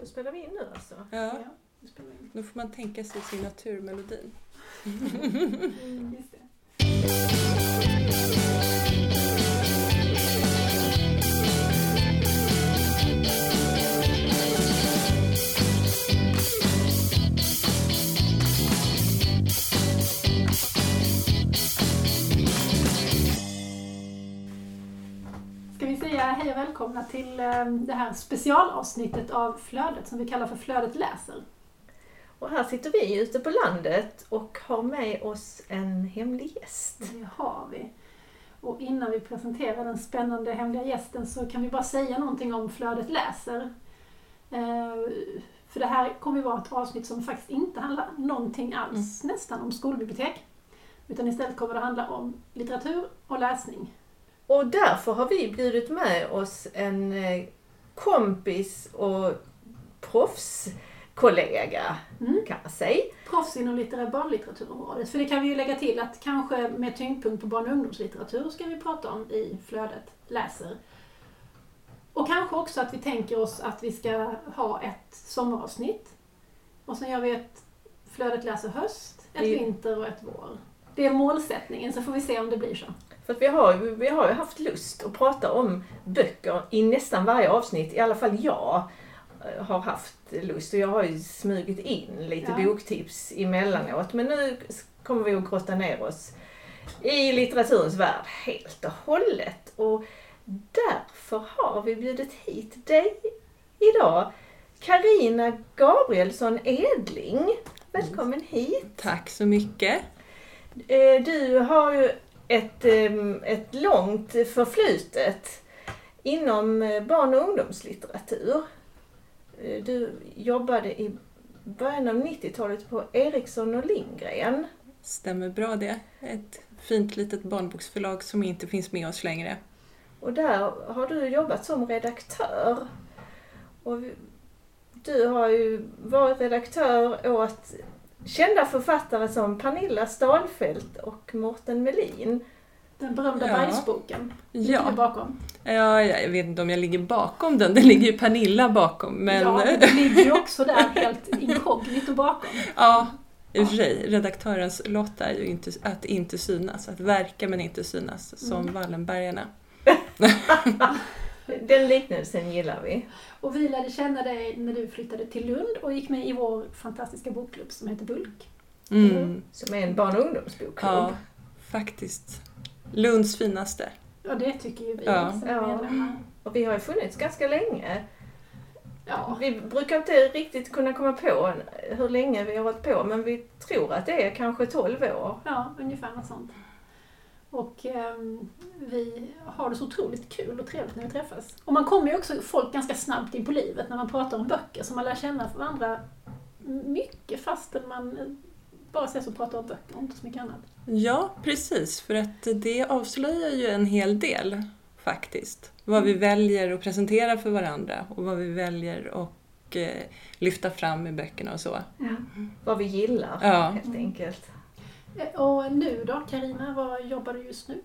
Då spelar vi in nu alltså. Ja, spelar in. då får man tänka sig signaturmelodin. Just det. Hej och välkomna till eh, det här specialavsnittet av Flödet som vi kallar för Flödet läser. Och här sitter vi ute på landet och har med oss en hemlig gäst. Det har vi. Och innan vi presenterar den spännande hemliga gästen så kan vi bara säga någonting om Flödet läser. Eh, För det här kommer ju vara ett avsnitt som faktiskt inte handlar någonting alls nästan om skolbibliotek. Utan istället kommer det handla om litteratur och läsning. Och därför har vi bjudit med oss en eh, kompis och proffskollega Mm. kan man säga. Proffs inom litterär barnlitteraturområdet. För det kan vi ju lägga till att kanske med tyngdpunkt på barn och ungdomslitteratur ska vi prata om i Flödet läser. Och kanske också att vi tänker oss att vi ska ha ett sommaravsnitt. Och sen gör vi ett Flödet läser höst, ett vinter och ett vår. Det är målsättningen, så får vi se om det blir så. För att vi har, ju- vi har ju haft lust att prata om böcker i nästan varje avsnitt. I alla fall jag eh, har haft lust och jag har ju smugit in lite Ja. boktips emellanåt. Men nu kommer vi att grotta ner oss i litteraturens värld helt och hållet. Och därför har vi bjudit hit dig idag. Karina Gabrielsson Edling. Välkommen hit. Tack så mycket. Eh, Du har ju ett, ehm, ett långt förflutet inom eh, barn och ungdomslitteratur. Eh, Du jobbade i början av 90-talet på Eriksson och Lindgren. Stämmer bra det. Ett fint litet barnboksförlag som inte finns med oss längre. Och där har du jobbat som redaktör. Och du har ju varit redaktör åt kända författare som Pernilla Stalfelt och Mårten Melin. Den berömda Ja. bergsboken. Ligger du Ja, bakom? ja, jag vet inte om jag ligger bakom den. Den ligger ju Pernilla bakom. Men Ja, det ligger ju också där helt inkognito bakom. ja, i och för sig. Redaktörens lott är ju inte, att inte synas. Att verka men inte synas. Som Mm. Wallenbergarna. Den liknelsen gillar vi. Och vi lärde känna dig när du flyttade till Lund och gick med i vår fantastiska bokklubb som heter Bulk. Mm. Som är en barn och ungdomsbokklubb. Ja, faktiskt. Lunds finaste. Ja, det tycker ju vi Ja. som Ja. Och vi har ju funnits ganska länge. Ja, Vi brukar inte riktigt kunna komma på hur länge vi har varit på, men vi tror att det är kanske 12 år. ja, ungefär något sånt. Och ehm, vi har det så otroligt kul och trevligt när vi träffas. Och man kommer ju också folk ganska snabbt in på livet när man pratar om böcker, så man lär känna varandra mycket fastän man bara ses och pratar om böcker och inte så mycket annat. Ja, precis. För att det avslöjar ju en hel del faktiskt. Vad vi väljer att presentera för varandra och vad vi väljer att eh, lyfta fram i böckerna och så. Vad vi gillar, Ja. helt enkelt. Eh, Och nu då, Karina, vad jobbar du just nu?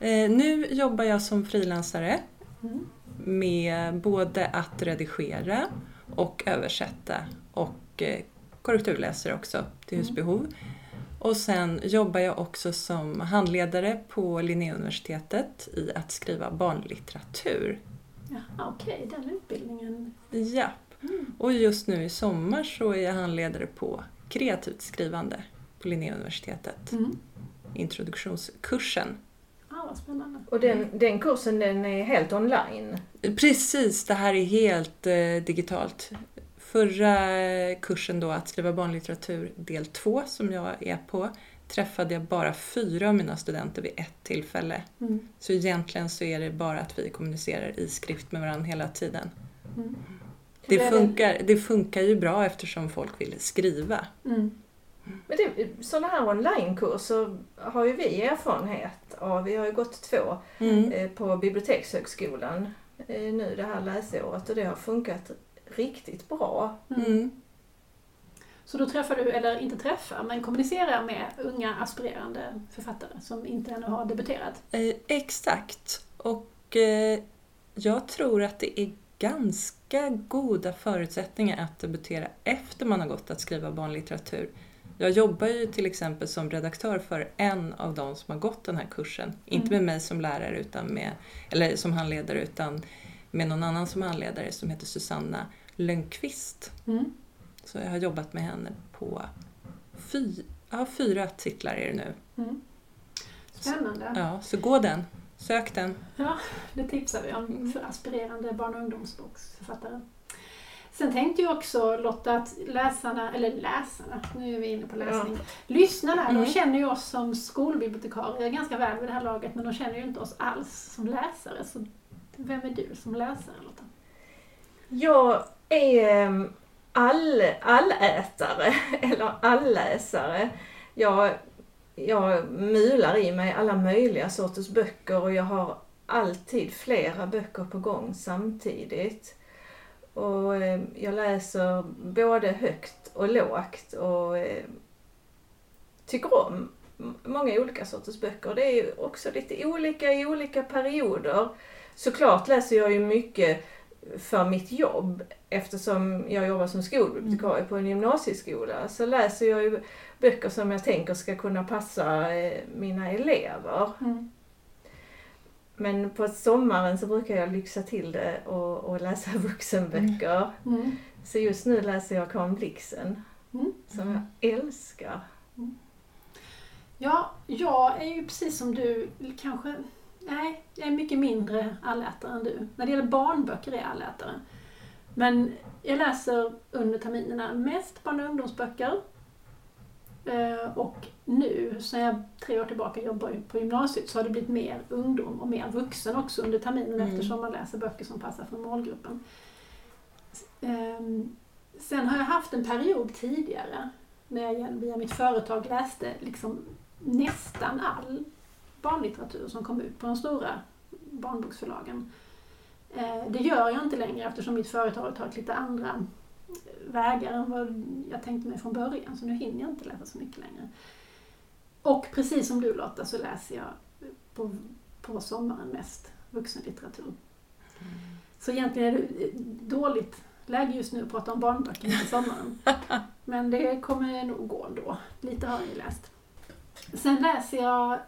Eh, nu jobbar jag som frilansare Mm. med både att redigera och översätta och eh, korrekturläser också till Mm. husbehov. Och sen jobbar jag också som handledare på Linnéuniversitetet i att skriva barnlitteratur. Ja, Okej, den utbildningen. Ja, Mm. och just nu i sommar så är jag handledare på kreativt skrivande på Linnéuniversitetet. Mm. Introduktionskursen. Ja, vad spännande. Och den, den kursen den är helt online. Precis, det här är helt eh, digitalt. Förra kursen då, att skriva barnlitteratur del 2 som jag är på, träffade jag bara fyra av mina studenter vid ett tillfälle. Mm. Så egentligen så är det bara att vi kommunicerar i skrift med varandra hela tiden. Mm. Det funkar, det funkar ju bra eftersom folk vill skriva. Mm. Men det, sådana här onlinekurser har ju vi erfarenhet av. Vi har ju gått två Mm. eh, på Bibliotekshögskolan eh, nu det här läsåret och det har funkat riktigt bra. Mm. Så då träffar du, eller inte träffar, men kommunicerar med unga aspirerande författare som inte ännu har debuterat. Eh, exakt. Och eh, jag tror att det är ganska goda förutsättningar att debutera efter man har gått att skriva barnlitteratur. Jag jobbar ju till exempel som redaktör för en av de som har gått den här kursen. Inte med mig som lärare utan med, eller som handledare utan med någon annan som handledare som heter Susanna Lönnqvist. Mm. Så jag har jobbat med henne på fy, ja, fyra titlar är det nu. Mm. Spännande. Ja, så gå den. Sök den. Ja, det tipsar vi om för aspirerande barn och ungdomsboksförfattare. Sen tänkte jag också Lotta att läsarna, eller läsarna, nu är vi inne på läsning. Lyssnarna, Mm. de känner ju oss som skolbibliotekarier ganska väl vid det här laget men de känner ju inte oss alls som läsare. Så vem är du som läsare Lotta? Jag är em, all, allätare, eller alläsare. Jag, jag mular i mig alla möjliga sorters böcker och jag har alltid flera böcker på gång samtidigt. Och em, jag läser både högt och lågt och em, tycker om många olika sorters böcker. Det är ju också lite olika i olika perioder. Såklart läser jag ju mycket för mitt jobb eftersom jag jobbar som skolbibliotekarie på en gymnasieskola så läser jag ju böcker som jag tänker ska kunna passa eh, mina elever. Mm. Men på sommaren så brukar jag lyxa till det och, och läsa vuxenböcker. Mm. Så just nu läser jag Karin Blixen Mm. som jag älskar. Ja, jag är ju precis som du, kanske, nej, jag är mycket mindre allätare än du. När det gäller barnböcker är jag allätare. Men jag läser under terminerna mest barn och ungdomsböcker. Eh, Och nu, sen jag tre år tillbaka jobbar på gymnasiet, så har det blivit mer ungdom och mer vuxen också under terminen Mm. eftersom man läser böcker som passar för målgruppen. Ehm, Sen har jag haft en period tidigare när jag via mitt företag läste liksom nästan all barnlitteratur som kom ut på de stora barnboksförlagen. Eh, Det gör jag inte längre eftersom mitt företag har tagit lite andra vägar än vad jag tänkte mig från början. Så nu hinner jag inte läsa så mycket längre. Och precis som du Lotta så läser jag på, på sommaren mest vuxenlitteratur. Så egentligen är det dåligt läge just nu att prata om barnböcker på sommaren. Men det kommer nog gå ändå. Lite har jag ju läst. Sen läser jag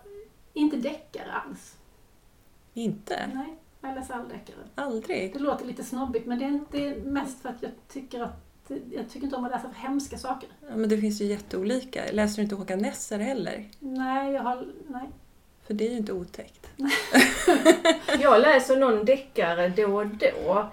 inte deckare alls. Inte? Nej, jag läser aldrig deckare. Aldrig? Det låter lite snobbigt men det är inte mest för att jag tycker att jag tycker inte om att läsa för hemska saker. Ja, men det finns ju jätteolika. Läser du inte Håkan Nesser heller? Nej, jag har... Nej. För det är ju inte otäckt. Jag läser någon deckare då och då.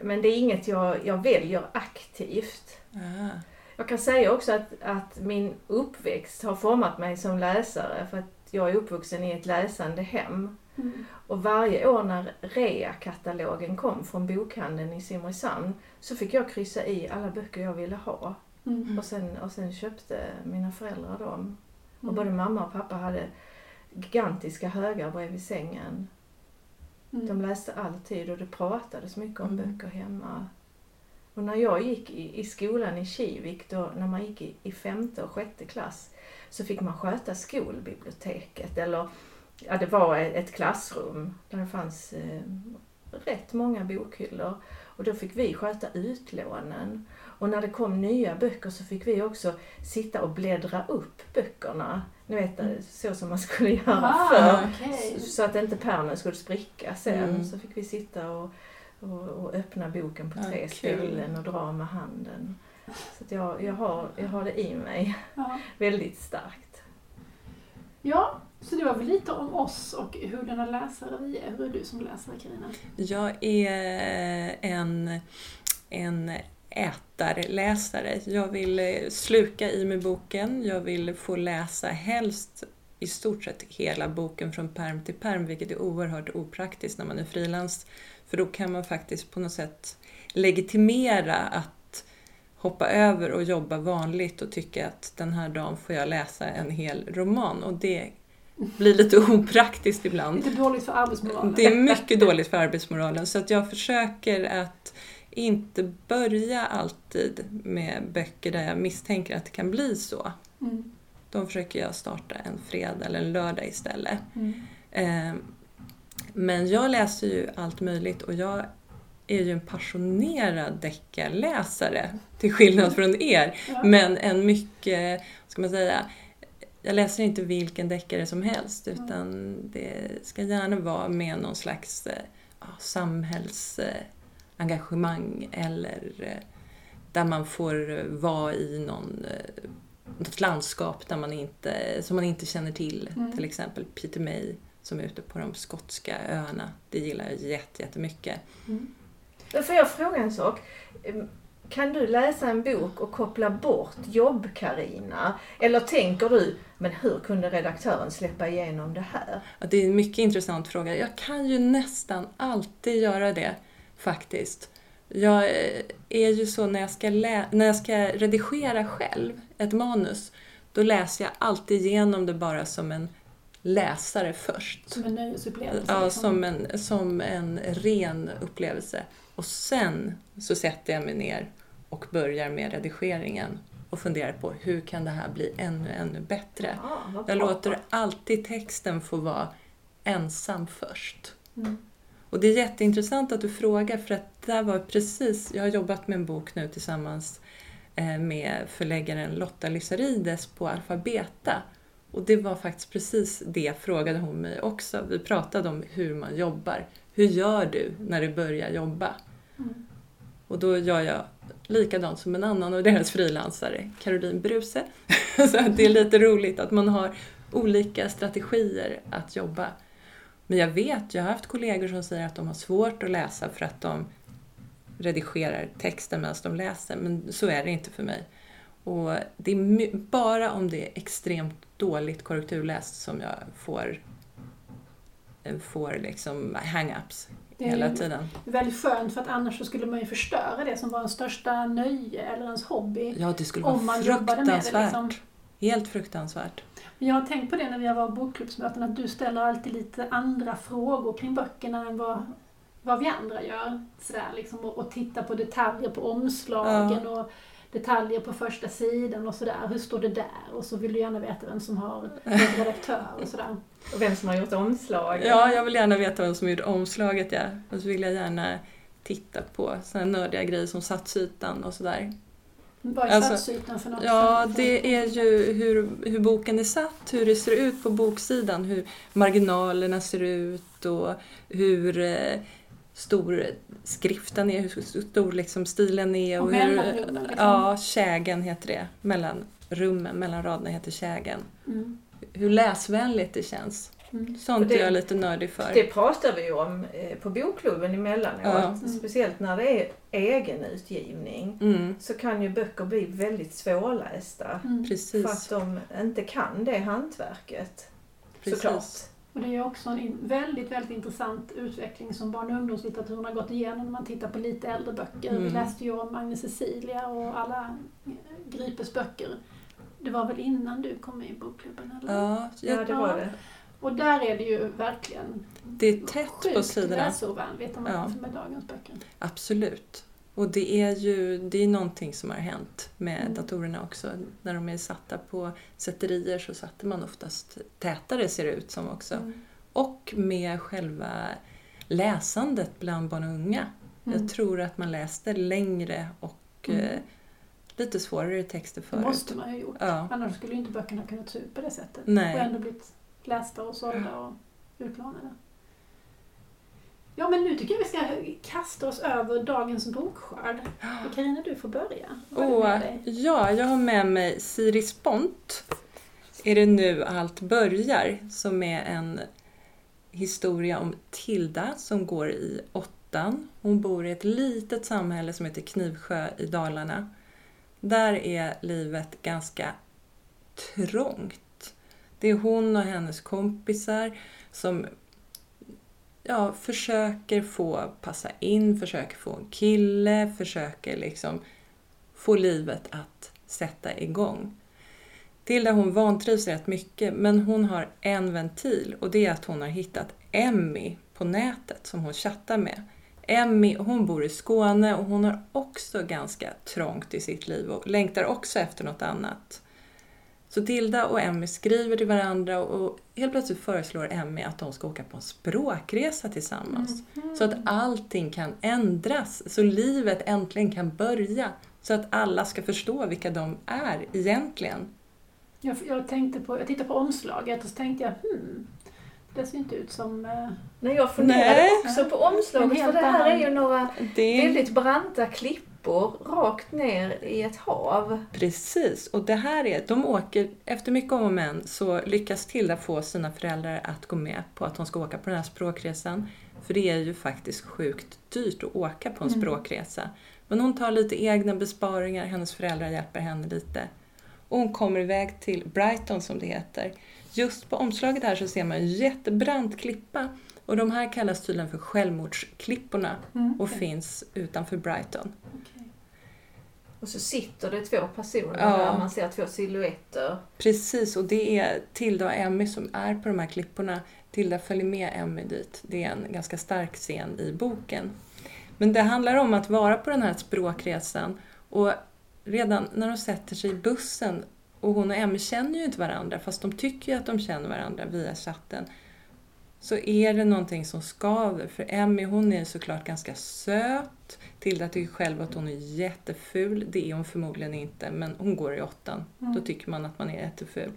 Men det är inget jag, jag väljer aktivt. Ah. Jag kan säga också att, att min uppväxt har format mig som läsare för att jag är uppvuxen i ett läsande hem. Mm. Och varje år när REA-katalogen kom från bokhandeln i Simrishamn så fick jag kryssa i alla böcker jag ville ha. Mm. Och sen, och sen köpte mina föräldrar dem. Och Mm. både mamma och pappa hade gigantiska högar bredvid sängen. Mm. De läste alltid och det pratades mycket om Mm. böcker hemma. Och när jag gick i, i skolan i Kivik, då, när man gick i, i femte och sjätte klass, så fick man sköta skolbiblioteket. Eller, ja, det var ett, ett klassrum där det fanns eh, rätt många bokhyllor. Och då fick vi sköta utlånen. Och när det kom nya böcker så fick vi också sitta och bläddra upp böckerna. Ni vet, Mm. så som man skulle göra Ah, förr. okej. Så, att inte pärmen skulle spricka sen Mm. så fick vi sitta och, och, och öppna boken på tre kul. ställen och dra med handen. Så jag, jag, har, jag har det i mig Ja. väldigt starkt. ja, så det var väl lite om oss och hurdana läsare vi är. Hur är du som läsare Carina? Jag är eh, en, en ätarläsare. Jag vill eh, sluka i mig boken. Jag vill få läsa helst i stort sett hela boken från perm till perm, vilket är oerhört opraktiskt när man är frilans. För då kan man faktiskt på något sätt legitimera att hoppa över och jobba vanligt och tycka att den här dagen får jag läsa en hel roman och det blir lite opraktiskt ibland. Lite dåligt för arbetsmoralen. Det är mycket dåligt för arbetsmoralen så att jag försöker att inte börja alltid med böcker där jag misstänker att det kan bli så. Mm. Då försöker jag starta en fredag eller en lördag istället. Mm. Eh, Men jag läser ju allt möjligt och jag är ju en passionerad deckarläsare, till skillnad från er. Ja. Men en mycket, vad ska man säga, jag läser inte vilken deckare som helst utan det ska gärna vara med någon slags eh, ja, samhällsengagemang eller eh, där man får eh, vara i någon, något landskap där man inte, som man inte känner till. Mm. Till exempel Peter May som är ute på de skotska öarna. Det gillar jag jätte- jättemycket. Mm. Får jag fråga en sak. Kan du läsa en bok och koppla bort jobb, Karina? Eller tänker du, men hur kunde redaktören släppa igenom det här? Det är en mycket intressant fråga. Jag kan ju nästan alltid göra det faktiskt. Jag eh, är ju så när jag ska, lä- när jag ska redigera själv ett manus, då läser jag alltid igenom det bara som en läsare först. Som en nöjesupplevelse. Ja, liksom. som en, som en ren upplevelse. Och sen så sätter jag mig ner och börjar med redigeringen och funderar på hur kan det här bli ännu, ännu bättre. Ja, Jag låter alltid texten få vara ensam först. Mm. Och det är jätteintressant att du frågar för att där var precis, jag har jobbat med en bok nu tillsammans eh, med förläggaren Lotta Lysarides på Alfabeta. Och det var faktiskt precis det frågade hon mig också. Vi pratade om hur man jobbar. Hur gör du när du börjar jobba? Mm. Och då gör jag likadant som en annan av deras frilansare, Caroline Bruse. Så att det är lite roligt att man har olika strategier att jobba. Men jag vet, jag har haft kollegor som säger att de har svårt att läsa för att de redigerar texten medan de läser, men så är det inte för mig. Och det är bara om det är extremt dåligt korrekturläst som jag får, får liksom hang-ups det är hela tiden. väldigt skönt för att annars så skulle man ju förstöra det som var ens största nöje eller ens hobby. Ja, det skulle Om vara med det, fruktansvärt. liksom. Helt fruktansvärt. Jag har tänkt på det när vi har varit bokklubbsmöten att du ställer alltid lite andra frågor kring böckerna än vad, vad vi andra gör. Sådär, liksom, och, och titta på detaljer på omslagen och detaljer på första sidan och sådär. Hur står det där? Och så vill du gärna veta vem som har redaktör och sådär. Och vem som har gjort omslaget. Ja, jag vill gärna veta vem som gjorde omslaget, ja. Och så vill jag gärna titta på sådana nördiga grejer som satsytan och sådär. Vad är Alltså, satsytan för något? Ja, För- det är ju hur, hur boken är satt, hur det ser ut på boksidan, hur marginalerna ser ut och hur eh, stor skriften är, hur stor liksom stilen är. Och hur, mellanrummen, liksom. Ja, kägen heter det. Mellan rummen, mellan raderna heter kägen. Mm. Hur läsvänligt det känns. Mm. Sånt Det- är jag lite nördig för. Det pratar vi ju om eh, på bokklubben emellanåt. Ja. Mm. Speciellt när det är egenutgivning. Mm, Så kan ju böcker bli väldigt svårlästa. Mm. För att de inte kan det hantverket. precis. Såklart. Och det är också en väldigt, väldigt intressant utveckling som barn och ungdomslitteraturen har gått igenom när man tittar på lite äldre böcker. Vi Mm. läste ju om Agnes Cecilia och alla eh, Gripes böcker. Det var väl innan du kom med i bokklubben? Eller? Ja, Ja, det var det. Och där är det ju verkligen det är tätt på sidorna. läsovänligt om man Ja. jämför med dagens böcker. Absolut. Och det är ju det är någonting som har hänt med Mm. datorerna också. När de är satta på sätterier så satte man oftast tätare ser det ut som också. Mm. Och med själva läsandet bland barn och unga. Mm. Jag tror att man läste längre och Mm. eh, lite svårare texter Det förut. måste man ju ha gjort. Ja. Annars skulle ju inte böckerna kunnat se ut på det sättet. Nej. Och ändå blivit lästa och sålda och utlånade. Ja, men nu tycker jag vi ska kasta oss över dagens bokskörd. Carina, du får börja. Dig? ja, jag har med mig Siri Spont. Är det nu allt börjar? Som är en historia om Tilda som går i åttan. Hon bor i ett litet samhälle som heter Knivsjö i Dalarna. Där är livet ganska trångt. Det är hon och hennes kompisar som ja, försöker få passa in, försöker få en kille, försöker liksom få livet att sätta igång. Tilda hon vantrivs rätt mycket men hon har en ventil och det är att hon har hittat Emmy på nätet som hon chattar med. Emmy hon bor i Skåne och hon har också ganska trångt i sitt liv och längtar också efter något annat. Så Tilda och Emmy skriver till varandra och helt plötsligt föreslår Emmy att de ska åka på en språkresa tillsammans. Mm. Så att allting kan ändras, så livet äntligen kan börja. Så att alla ska förstå vilka de är egentligen. Jag, jag, tänkte på, jag tittade på omslaget och så tänkte jag, hmm, det ser inte ut som... eh, Nej, jag funderade Nej. också på omslaget för det här är ju några Det väldigt branta klippor rakt ner i ett hav. Precis, och det här är, de åker, efter mycket om och men så lyckas Tilda få sina föräldrar att gå med på att hon ska åka på den här språkresan. För det är ju faktiskt sjukt dyrt att åka på en Mm. språkresa. Men hon tar lite egna besparingar, hennes föräldrar hjälper henne lite. Och hon kommer iväg till Brighton som det heter. Just på omslaget här så ser man en jättebrant klippa. Och de här kallas tydligen för självmordsklipporna mm, och okej, finns utanför Brighton. okej. Och så sitter det två personer Ja. där man ser två silhuetter. Precis, och det är Tilda och Emmy som är på de här klipporna. Tilda följer med Emmy dit. Det är en ganska stark scen i boken. Men det handlar om att vara på den här språkresan och redan när de sätter sig i bussen och hon och Emmy känner ju inte varandra fast de tycker ju att de känner varandra via chatten. Så är det någonting som skaver för Emmy hon är såklart ganska söt. Tilda tycker själv att hon är jätteful. Det är hon förmodligen inte men hon går i åttan. Mm. Då tycker man att man är jätteful.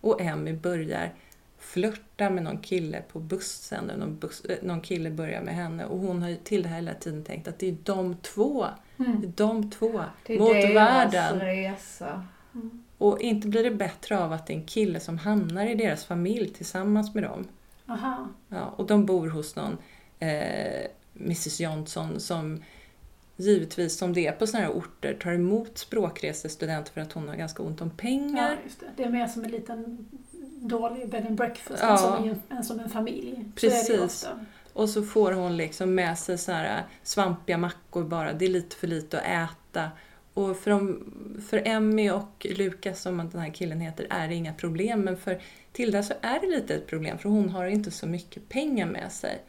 Och Emmy börjar flörta med någon kille på bussen. Någon, buss, eh, någon kille börjar med henne. Och hon har till det här hela tiden tänkt att det är de två. Det är Mm. de två. Det är Mot deras världen. resa. Mm. Och inte blir det bättre av att det är en kille som hamnar i deras familj tillsammans med dem. Aha. Ja, och de bor hos någon eh, Mrs Johnson som givetvis, som det är på sådana här orter, tar emot språkresestudenter för att hon har ganska ont om pengar. Ja, just det. Det är mer som en liten dålig bed and breakfast Ja. än, som en, än som en familj. Så Precis. ofta. Och så får hon liksom med sig så här svampiga mackor bara. Det är lite för lite att äta. Och för, de, för Emmy och Lukas, som den här killen heter, är det inga problem. Men för Tilda så är det lite ett problem, för hon har inte så mycket pengar med sig.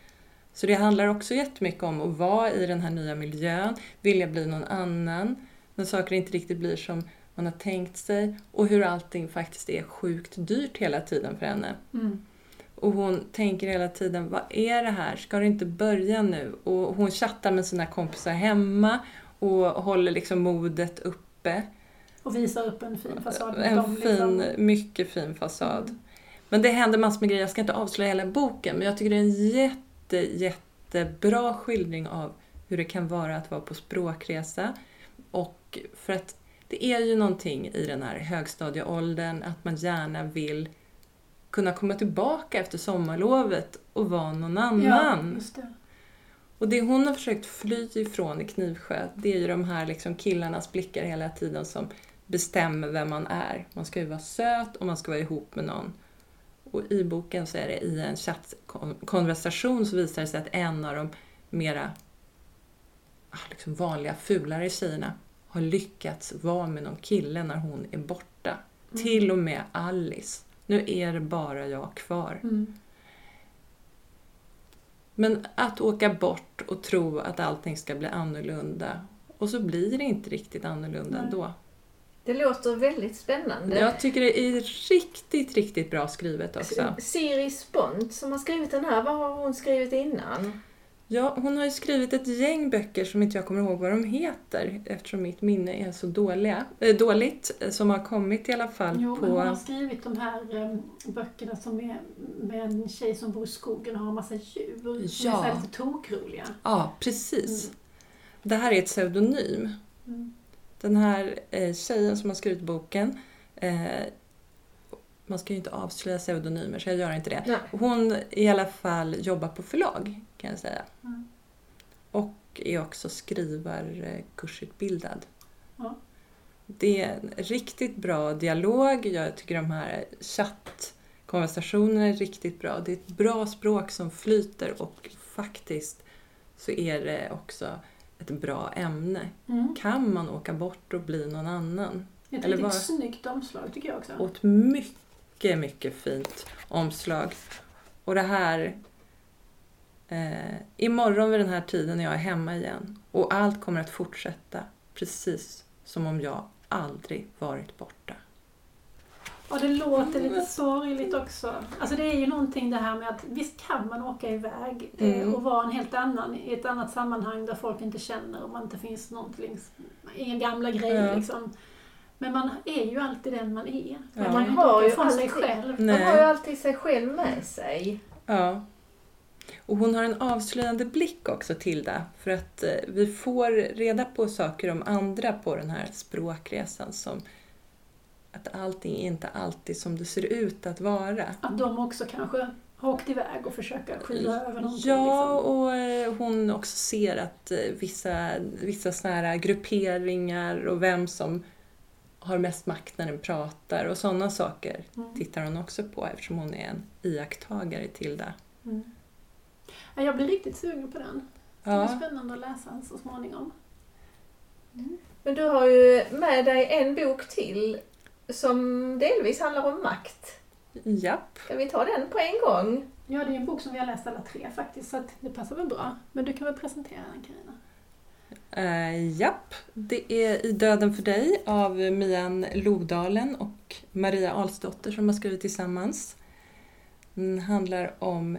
Så det handlar också jättemycket om att vara i den här nya miljön, vilja bli någon annan, när saker inte riktigt blir som man har tänkt sig och hur allting faktiskt är sjukt dyrt hela tiden för henne. Mm. Och hon tänker hela tiden, vad är det här? Ska det inte börja nu? Och hon chattar med sina kompisar hemma och håller liksom modet uppe. Och visar upp en fin fasad. En fin, liksom. mycket fin fasad. Mm. Men det händer massor med grejer, jag ska inte avslöja hela boken, men jag tycker det är en jätte, jättebra skildring av hur det kan vara att vara på språkresa. Och för att det är ju någonting i den här högstadieåldern att man gärna vill kunna komma tillbaka efter sommarlovet och vara någon Ja, annan. just det. Och det hon har försökt fly ifrån i Knivsjö, det är ju de här liksom killarnas blickar hela tiden som bestämmer vem man är. Man ska ju vara söt och man ska vara ihop med någon. Och i boken så är det i en chattkonversation så visar det sig att en av de mera ah, liksom vanliga fulare tjejerna har lyckats vara med någon kille när hon är borta. Mm. Till och med Alice. Nu är det bara jag kvar. Mm. Men att åka bort och tro att allting ska bli annorlunda och så blir det inte riktigt annorlunda Nej. ändå. Det låter väldigt spännande. Jag tycker det är riktigt, riktigt bra skrivet också. Siri Spont som har skrivit den här, vad har hon skrivit innan? Ja, hon har ju skrivit ett gäng böcker som inte jag kommer ihåg vad de heter eftersom mitt minne är så dåliga, äh, dåligt, eh, som har kommit i alla fall Jo, men hon har på... skrivit de här um, böckerna som är med en tjej som bor i skogen och har en massa djur. Som Ja. är så här lite tokroliga. Ja, precis. Mm. Det här är ett pseudonym. Mm. Den här eh, tjejen som har skrivit boken, eh, man ska ju inte avslöja pseudonymer så jag gör inte det. Nej. Hon i alla fall jobbar på förlag kan jag säga. Mm. Och är också skrivarkursutbildad. Ja. Det är en riktigt bra dialog. Jag tycker de här chattkonversationerna är riktigt bra. Det är ett bra språk som flyter och faktiskt så är det också ett bra ämne. Mm. Kan man åka bort och bli någon annan? Ett Eller riktigt bara- snyggt omslag tycker jag också. Och ett mycket, mycket fint omslag. Och det här... Eh, imorgon vid den här tiden är jag hemma igen. Och allt kommer att fortsätta precis som om jag aldrig varit borta. Och det låter lite sorgligt också. Alltså det är ju någonting det här med att visst kan man åka iväg eh, Mm. och vara en helt annan i ett annat sammanhang där folk inte känner och man inte finns någonting, inga gamla grejer Ja. liksom. Men man är ju alltid den man är. Ja. Man Man har ju ifrån sig alltid- själv. Man har ju Nej. alltid sig själv med sig. Ja. Och hon har en avslöjande blick också, Tilda, för att eh, vi får reda på saker om andra på den här språkresan som att allting är inte alltid som det ser ut att vara. Att de också kanske har åkt iväg och försöker skyla över någonting. Ja, liksom. och eh, hon också ser att eh, vissa, vissa såna här grupperingar och vem som har mest makt när den pratar och sådana saker Mm. tittar hon också på eftersom hon är en iakttagare, Tilda. Mm. Ja, jag blir riktigt sugen på den. Det blir Ja, spännande att läsa den så småningom. Men du har ju med dig en bok till som delvis handlar om makt. japp. Ska vi ta den på en gång? Ja, det är en bok som vi har läst alla tre faktiskt, så att det passar väl bra. Men du kan väl presentera den Carina? Uh, japp, det är I döden för dig av Mian Lodalen och Maria Alsdotter som har skrivit tillsammans. Den handlar om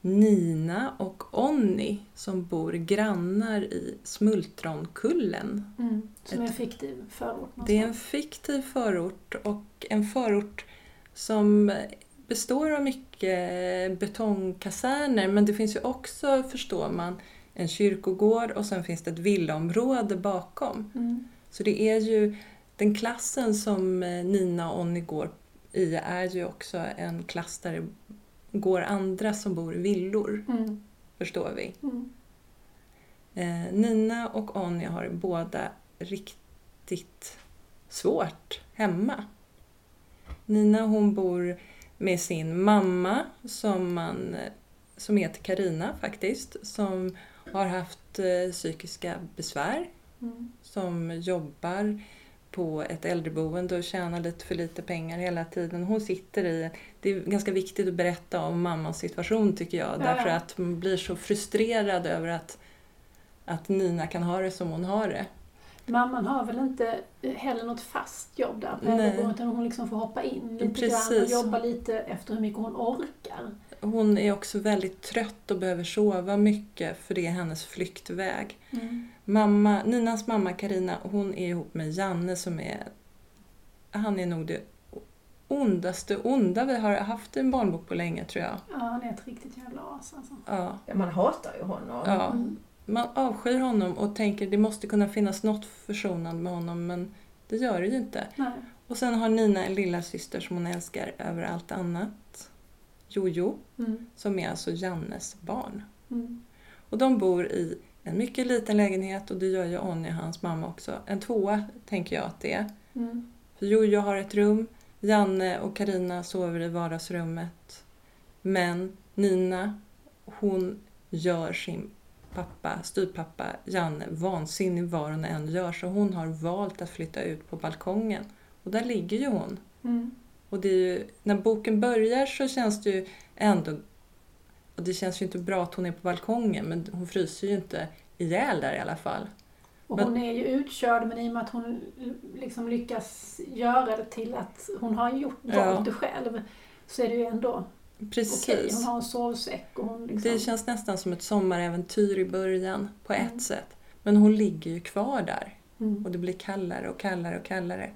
Nina och Onni som bor grannar i Smultronkullen. Som är en fiktiv förort Det är en fiktiv förort och en förort som består av mycket betongkaserner men det finns ju också, förstår man, en kyrkogård och sen finns det ett villaområde bakom. Mm. Så det är ju den klassen som eh, Nina och Onni går i är ju också en klass där går andra som bor i villor, Mm. förstår vi. Mm. Eh, Nina och Onni har båda riktigt svårt hemma. Nina hon bor med sin mamma som, man, som heter Karina faktiskt, som har haft eh, psykiska besvär, Mm. som jobbar på ett äldreboende och tjänar lite för lite pengar hela tiden. Hon sitter i... Det är ganska viktigt att berätta om mammans situation tycker jag, Ja, därför ja. att man blir så frustrerad över att, att Nina kan ha det som hon har det. Mamman har väl inte heller något fast jobb där på äldreboendet, utan hon liksom får hoppa in lite grann och Precis. jobba lite efter hur mycket hon orkar. Hon är också väldigt trött och behöver sova mycket för det är hennes flyktväg. Mamma, Ninas mamma Karina, hon är ihop med Janne som är... Han är nog det ondaste onda vi har haft i en barnbok på länge tror jag. Ja, han är ett riktigt jävla as alltså. Ja, Ja, man hatar ju honom. ja. Mm. Man avskyr honom och tänker det måste kunna finnas något försonande med honom men det gör det ju inte. Nej. Och sen har Nina en lilla syster som hon älskar över allt annat. Jojo, Mm. som är alltså Jannes barn. Mm. Och de bor i en mycket liten lägenhet och det gör ju Onni, hans mamma också. En tvåa tänker jag att det är. Mm. För Jojo har ett rum, Janne och Karina sover i vardagsrummet. Men Nina, hon gör sin pappa, styvpappa Janne vansinnig vad hon än gör så hon har valt att flytta ut på balkongen. Och där ligger ju hon. Mm. Och ju, när boken börjar så känns det ju ändå... Och det känns ju inte bra att hon är på balkongen men hon fryser ju inte ihjäl där i alla fall. Och Men- hon är ju utkörd men i och med att hon liksom lyckas göra det till att hon har gjort valt det själv så är det ju ändå Precis. okej. Hon har en sovsäck och hon liksom... Det känns nästan som ett sommaräventyr i början på ett Mm. sätt. Men hon ligger ju kvar där Mm. och det blir kallare och kallare och kallare.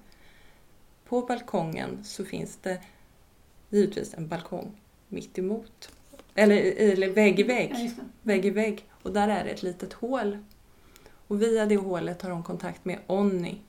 På balkongen så finns det givetvis en balkong mitt emot. Eller, eller vägg i vägg. Ja. Vägg i vägg. Och där är det ett litet hål. Och via det hålet har hon kontakt med Onni.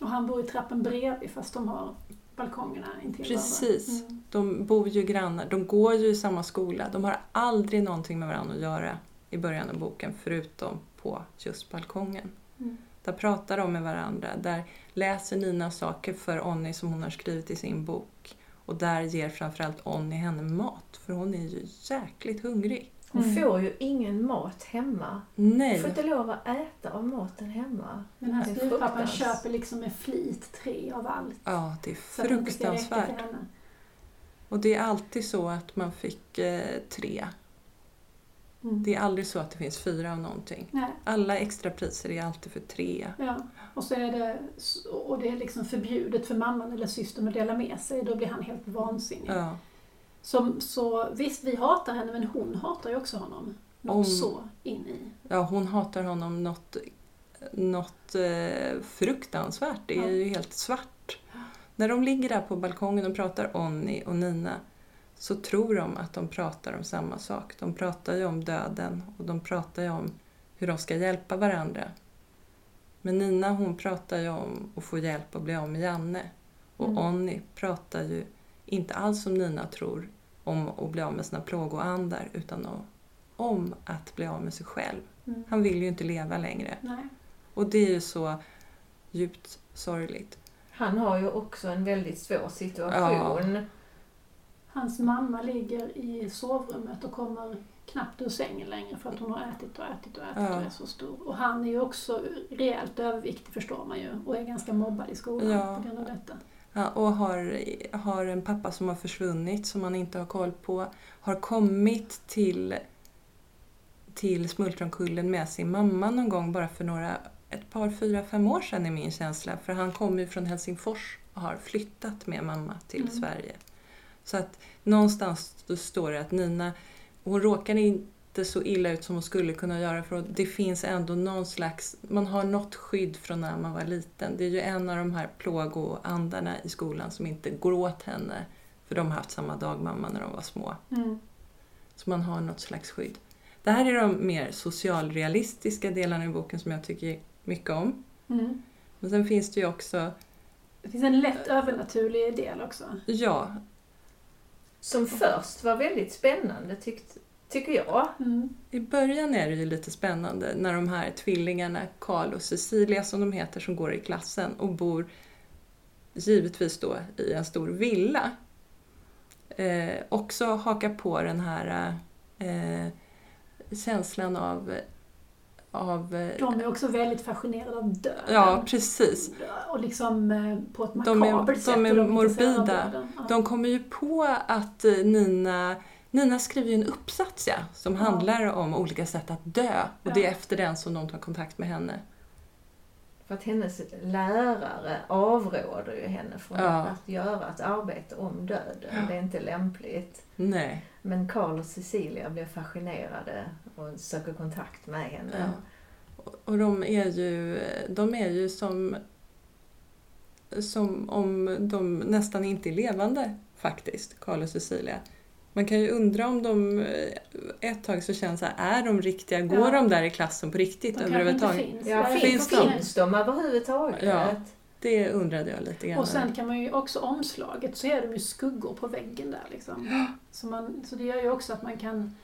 Och han bor i trappen bredvid fast de har balkongerna intill Precis. Mm. De bor ju grannar, de går ju i samma skola. De har aldrig någonting med varandra att göra i början av boken förutom på just balkongen. Mm. Där pratar de med varandra. Där läser Nina saker för Onni som hon har skrivit i sin bok. Och där ger framförallt Onni henne mat, för hon är ju jäkligt hungrig. Hon Mm. får ju ingen mat hemma. Hon Nej, får inte lov att äta av maten hemma. Den här Det är styvpappan köper liksom med flit tre av allt. ja det är det fruktansvärt. henne. Och det är alltid så att man fick eh, tre. Mm. Det är aldrig så att det finns fyra av någonting. Nej. Alla extrapriser är alltid för tre. Ja, och så är det, och det är liksom förbjudet för mamman eller systern att dela med sig, då blir han helt vansinnig. Ja. Så, så visst, vi hatar henne, men hon hatar ju också honom. Något Om- så in i. ja, hon hatar honom något, något eh, fruktansvärt. Det är Ja. ju helt svart. När de ligger där på balkongen och pratar Onni och Nina så tror de att de pratar om samma sak. De pratar ju om döden och de pratar ju om hur de ska hjälpa varandra. Men Nina hon pratar ju om att få hjälp att bli av med Janne. Och Mm. Onni pratar ju inte alls som Nina tror om att bli av med sina plågoandar utan om- att bli av med sig själv. Mm. Han vill ju inte leva längre. Nej. Och det är ju så djupt sorgligt. Han har ju också en väldigt svår situation. Hans mamma ligger i sovrummet och kommer knappt ur sängen längre för att hon har ätit och ätit och ätit Ja. och är så stor. Och han är ju också rejält överviktig förstår man ju och är ganska mobbad i skolan Ja. på grund av detta. Ja, och har, har en pappa som har försvunnit som man inte har koll på. Har kommit till, till Smultronkullen med sin mamma någon gång bara för några, ett par, fyra, fem år sedan är min känsla. För han kommer ju från Helsingfors och har flyttat med mamma till Mm. Sverige. Så att någonstans står det att Nina, hon råkar inte så illa ut som hon skulle kunna göra för det finns ändå någon slags, man har något skydd från när man var liten. Det är ju en av de här plågoandarna i skolan som inte går åt henne för de har haft samma dagmamma när de var små. Mm. Så man har något slags skydd. Det här är de mer socialrealistiska delarna i boken som jag tycker mycket om. Mm. Men sen finns det ju också, Det finns en lätt övernaturlig del också. ja, Som först var väldigt spännande tyckt, tycker jag. Mm. I början är det ju lite spännande när de här tvillingarna, Karl och Cecilia som de heter, som går i klassen och bor givetvis då i en stor villa. Eh, också hakar på den här eh, känslan av... av eh, De är också väldigt fascinerade av döden. ja, precis. Och liksom eh, på ett De är- makabert de sätt. är och intresserade av morbida. döden. Ja. De kommer ju på att eh, Nina Nina skriver ju en uppsats ja, som Ja. handlar om olika sätt att dö. Och Ja. det är efter den som de tar kontakt med henne. För att hennes lärare avråder ju henne från Ja. att göra ett arbete om döden. Det är inte lämpligt. Nej. Men Karl och Cecilia blir fascinerade och söker kontakt med henne. Ja. Och- de är ju, de är ju som, som om de nästan inte är levande faktiskt, Karl och Cecilia. Man kan ju undra om de ett tag så känns så här, är de riktiga? Går Ja. de där i klassen på riktigt De överhuvudtaget? finns. Ja, finns, finns de? finns de överhuvudtaget? Ja. Det undrade jag lite grann. Och sen kan man ju också omslaget så är de ju skuggor på väggen där liksom. Så, man, så det gör ju också att man kan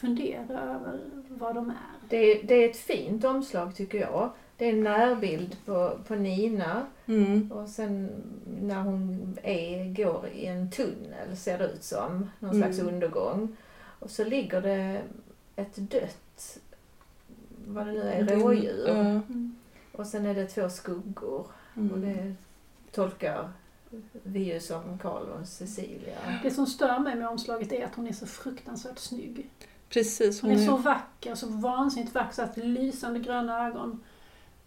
fundera över vad de är. Det är, det är ett fint omslag tycker jag. Det är en närbild på, på Nina Mm. och sen när hon är, går i en tunnel ser det ut som. Någon Mm. slags undergång. Och så ligger det ett dött, vad det nu är, rådjur. Ja. Och sen är det två skuggor. Och Mm. det tolkar vi ju som Karl och Cecilia. Det som stör mig med omslaget är att hon är så fruktansvärt snygg. Precis. Hon är så vacker, så vansinnigt vacker, så att lysande gröna ögon.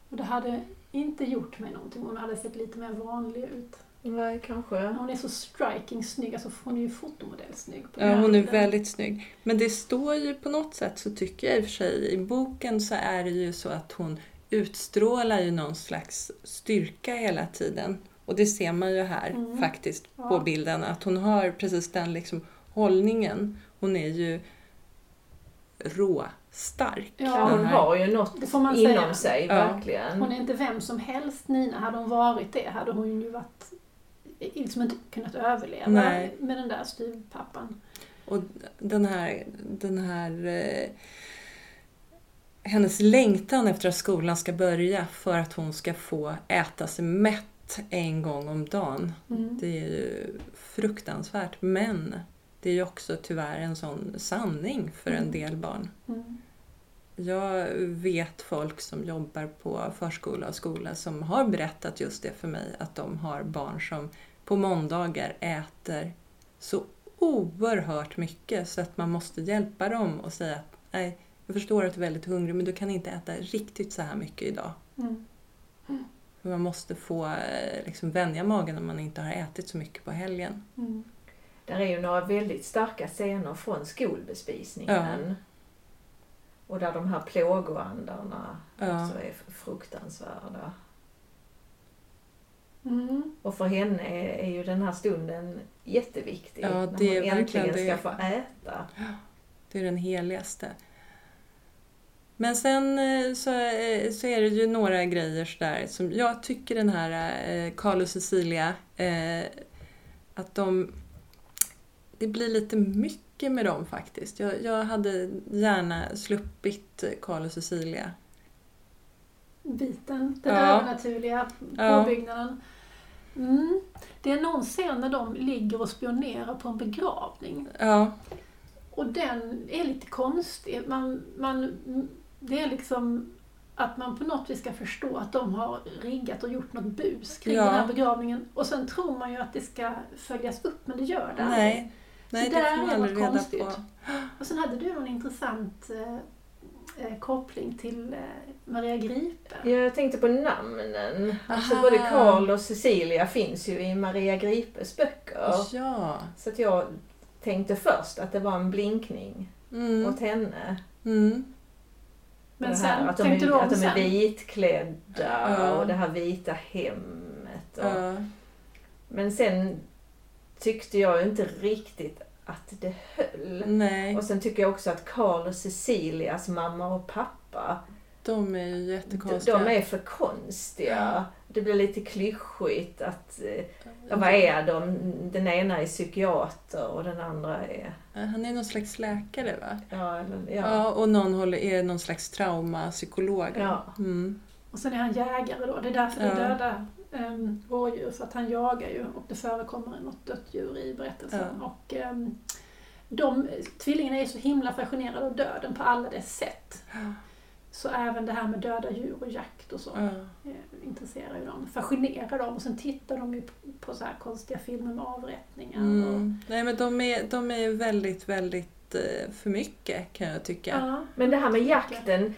Och det hade inte gjort mig någonting hon hade sett lite mer vanlig ut. Nej, kanske. Hon är så striking snygg, alltså hon är ju fotomodellsnygg. Ja, hon är väldigt snygg. Men det står ju på något sätt så tycker jag i och för sig, i boken så är det ju så att hon utstrålar ju någon slags styrka hela tiden. Och det ser man ju här Mm. faktiskt Ja. på bilden, att hon har precis den liksom hållningen. Hon är ju råstark. Ja, Ja, hon här- har ju något Det får man inom säga. sig, Ja. verkligen. Hon är inte vem som helst Nina. Hade hon varit det hade hon ju varit liksom inte kunnat överleva Nej. med den där styvpappan. Och den här, den här eh, hennes längtan efter att skolan ska börja för att hon ska få äta sig mätt en gång om dagen. Mm. Det är ju fruktansvärt men det är ju också tyvärr en sån sanning för en Mm. del barn. Mm. Jag vet folk som jobbar på förskola och skola som har berättat just det för mig att de har barn som på måndagar äter så oerhört mycket så att man måste hjälpa dem och säga att nej, jag förstår att du är väldigt hungrig men du kan inte äta riktigt så här mycket idag. Mm. För Man måste få eh, liksom, vänja magen om man inte har ätit så mycket på helgen. Mm. Där är ju några väldigt starka scener från skolbespisningen. Och där de här plågoandarna Ja. också är fruktansvärda. Mm. Och för henne är, är ju den här stunden jätteviktig. Ja, när det är hon äntligen verkligen ska det. få äta. Det är den heligaste. Men sen eh, så, eh, så är det ju några grejer sådär som jag tycker den här eh, Carl och Cecilia, eh, att de... Det blir lite mycket med dem faktiskt. Jag, jag hade gärna sluppit Carl och Cecilia. Biten, den Ja. övernaturliga Ja. påbyggnaden. Mm. Det är någon scen när de ligger och spionerar på en begravning. Ja, Och den är lite konstig. Man, man, det är liksom att man på något vis ska förstå att de har riggat och gjort något bus kring Ja. den här begravningen. Och sen tror man ju att det ska följas upp, men det gör det nej. Nej, Så det där är något konstigt. på. Och sen hade du någon intressant eh, eh, koppling till eh, Maria Gripe. Jag tänkte på namnen. Alltså både Karl och Cecilia finns ju i Maria Gripes böcker. Ja. Så att jag tänkte först att det var en blinkning Mm. åt henne. Mm. Men här sen att de tänkte du om att de är sen? vitklädda Ja. och det här vita hemmet. Och, Ja. Men sen tyckte jag inte riktigt att det höll. Nej, Och sen tycker jag också att Karl och Cecilias mamma och pappa, de är ju de, jättekonstiga. de är för konstiga. Det blir lite klyschigt att, eh, ja, vad är de? Den ena är psykiater och den andra är, Han är någon slags läkare va? ja, eller, Ja, ja. och någon håller, är någon slags traumapsykolog. Ja. Mm. Och sen är han jägare då. Det är därför Ja. det döda um, rådjur, för att han jagar ju och det förekommer något dött djur i berättelsen. Ja. Och ehm, de, tvillingarna är så himla fascinerade av döden på alla dess sätt. Så även det här med döda djur och jakt och så eh, intresserar ju dem, fascinerar dem. Och sen tittar de ju på, på så här konstiga filmer med avrättningar. Och, Mm. Nej men de är, de är väldigt, väldigt eh, för mycket kan jag tycka. ja. Men det här med jakten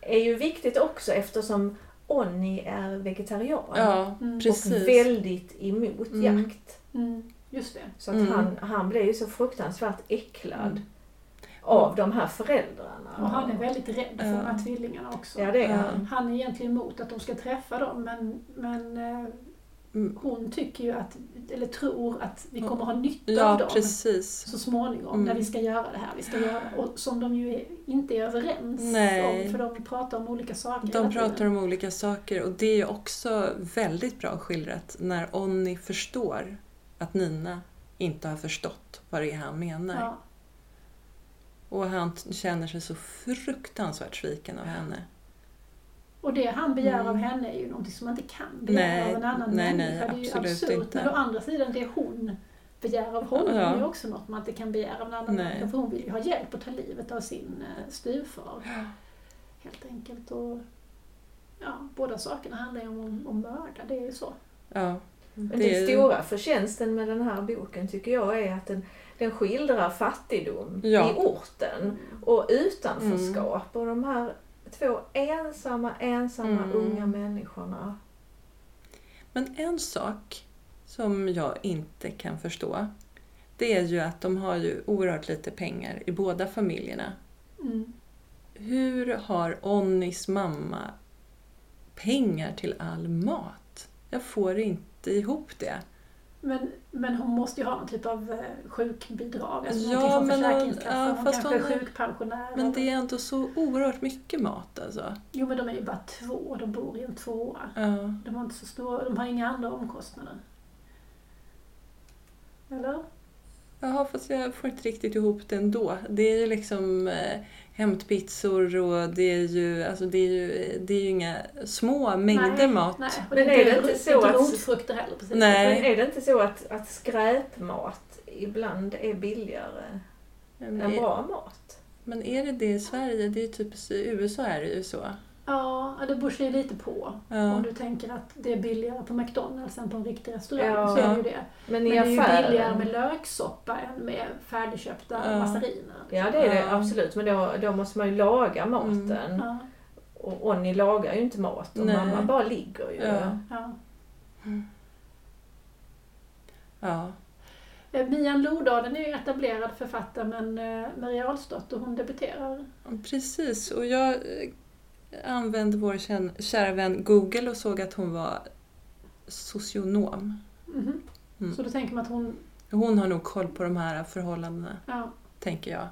är ju viktigt också eftersom Onni är vegetarian. Ja, Mm. Och väldigt emot Mm. jakt. Mm, just det. Så att Mm. han, han blir ju så fruktansvärt äcklad Mm. av de här föräldrarna. Och han är väldigt rädd för Ja. de här tvillingarna också. Ja, det är han. Han är egentligen emot att de ska träffa dem men, men eh, Mm. hon tycker ju att, eller tror att vi kommer ha nytta av Ja, dem precis. så småningom Mm. när vi ska göra det här. Vi ska göra, och som de ju är, inte är överens Nej. om för de pratar om olika saker De pratar om olika saker och det är ju också väldigt bra skildrat när Onni förstår att Nina inte har förstått vad det är han menar. Ja, Och han känner sig så fruktansvärt sviken av henne. Och det han begär Mm. av henne är ju någonting som man inte kan begära Nej, av en annan nej, nej, människa. det är ju absolut absurt. inte. Men å andra sidan, det hon begär av honom Ja. är ju också något man inte kan begära av en annan Nej. människa. För hon vill ju ha hjälp att ta livet av sin eh, styvfar. Helt enkelt. Och, ja, båda sakerna handlar ju om, om, om mörda, det är ju så. Ja, Men Det den stora förtjänsten med den här boken tycker jag är att den, den skildrar fattigdom Ja. i orten och utanförskap och de här två ensamma, ensamma Mm. unga människorna. Men en sak som jag inte kan förstå det är ju att de har ju oerhört lite pengar i båda familjerna. Mm. Hur har Onnis mamma pengar till all mat? Jag får inte ihop det. Men, men hon måste ju ha någon typ av eh, sjukbidrag, alltså Ja, någonting från men hon- Försäkringskassan. ja, hon kanske är- sjukpensionär. Men det är ändå så oerhört mycket mat alltså. Jo, men de är ju bara två, de bor i en tvåa. Ja. De har inte så stora, de har inga andra omkostnader. Eller? Jaha, fast jag får inte riktigt ihop det ändå. Det är ju liksom eh, hämtpizzor och det är ju, alltså det är ju, det är ju inga små mängder nej, mat. Nej, Men det är det inte, så inte att- rotfrukter heller precis. Nej. Men är det inte så att, att skräpmat ibland är billigare Men än är, bra mat? men är det det i Sverige? Det är typ, i USA är det ju så. Ja, det beror sig lite på. Ja. Om du tänker att det är billigare på McDonalds än på en riktig restaurang Ja. så är det ju det. Men Men det är ju billigare med löksoppa än med färdigköpta Ja. massariner. Ja det är det absolut, men då, då måste man ju laga maten. Mm. Ja, Och Onni lagar ju inte mat och Nej. mamma bara ligger ju. Ja. ja. Eh, Mian Lodalen är ju etablerad författare men eh, Maria Ahlsdotter hon debuterar. Precis, och jag eh, använde vår kära vän Google och såg att hon var socionom. Mhm. Mm. Så då tänker man att hon, Hon har nog koll på de här förhållandena, ja, tänker jag.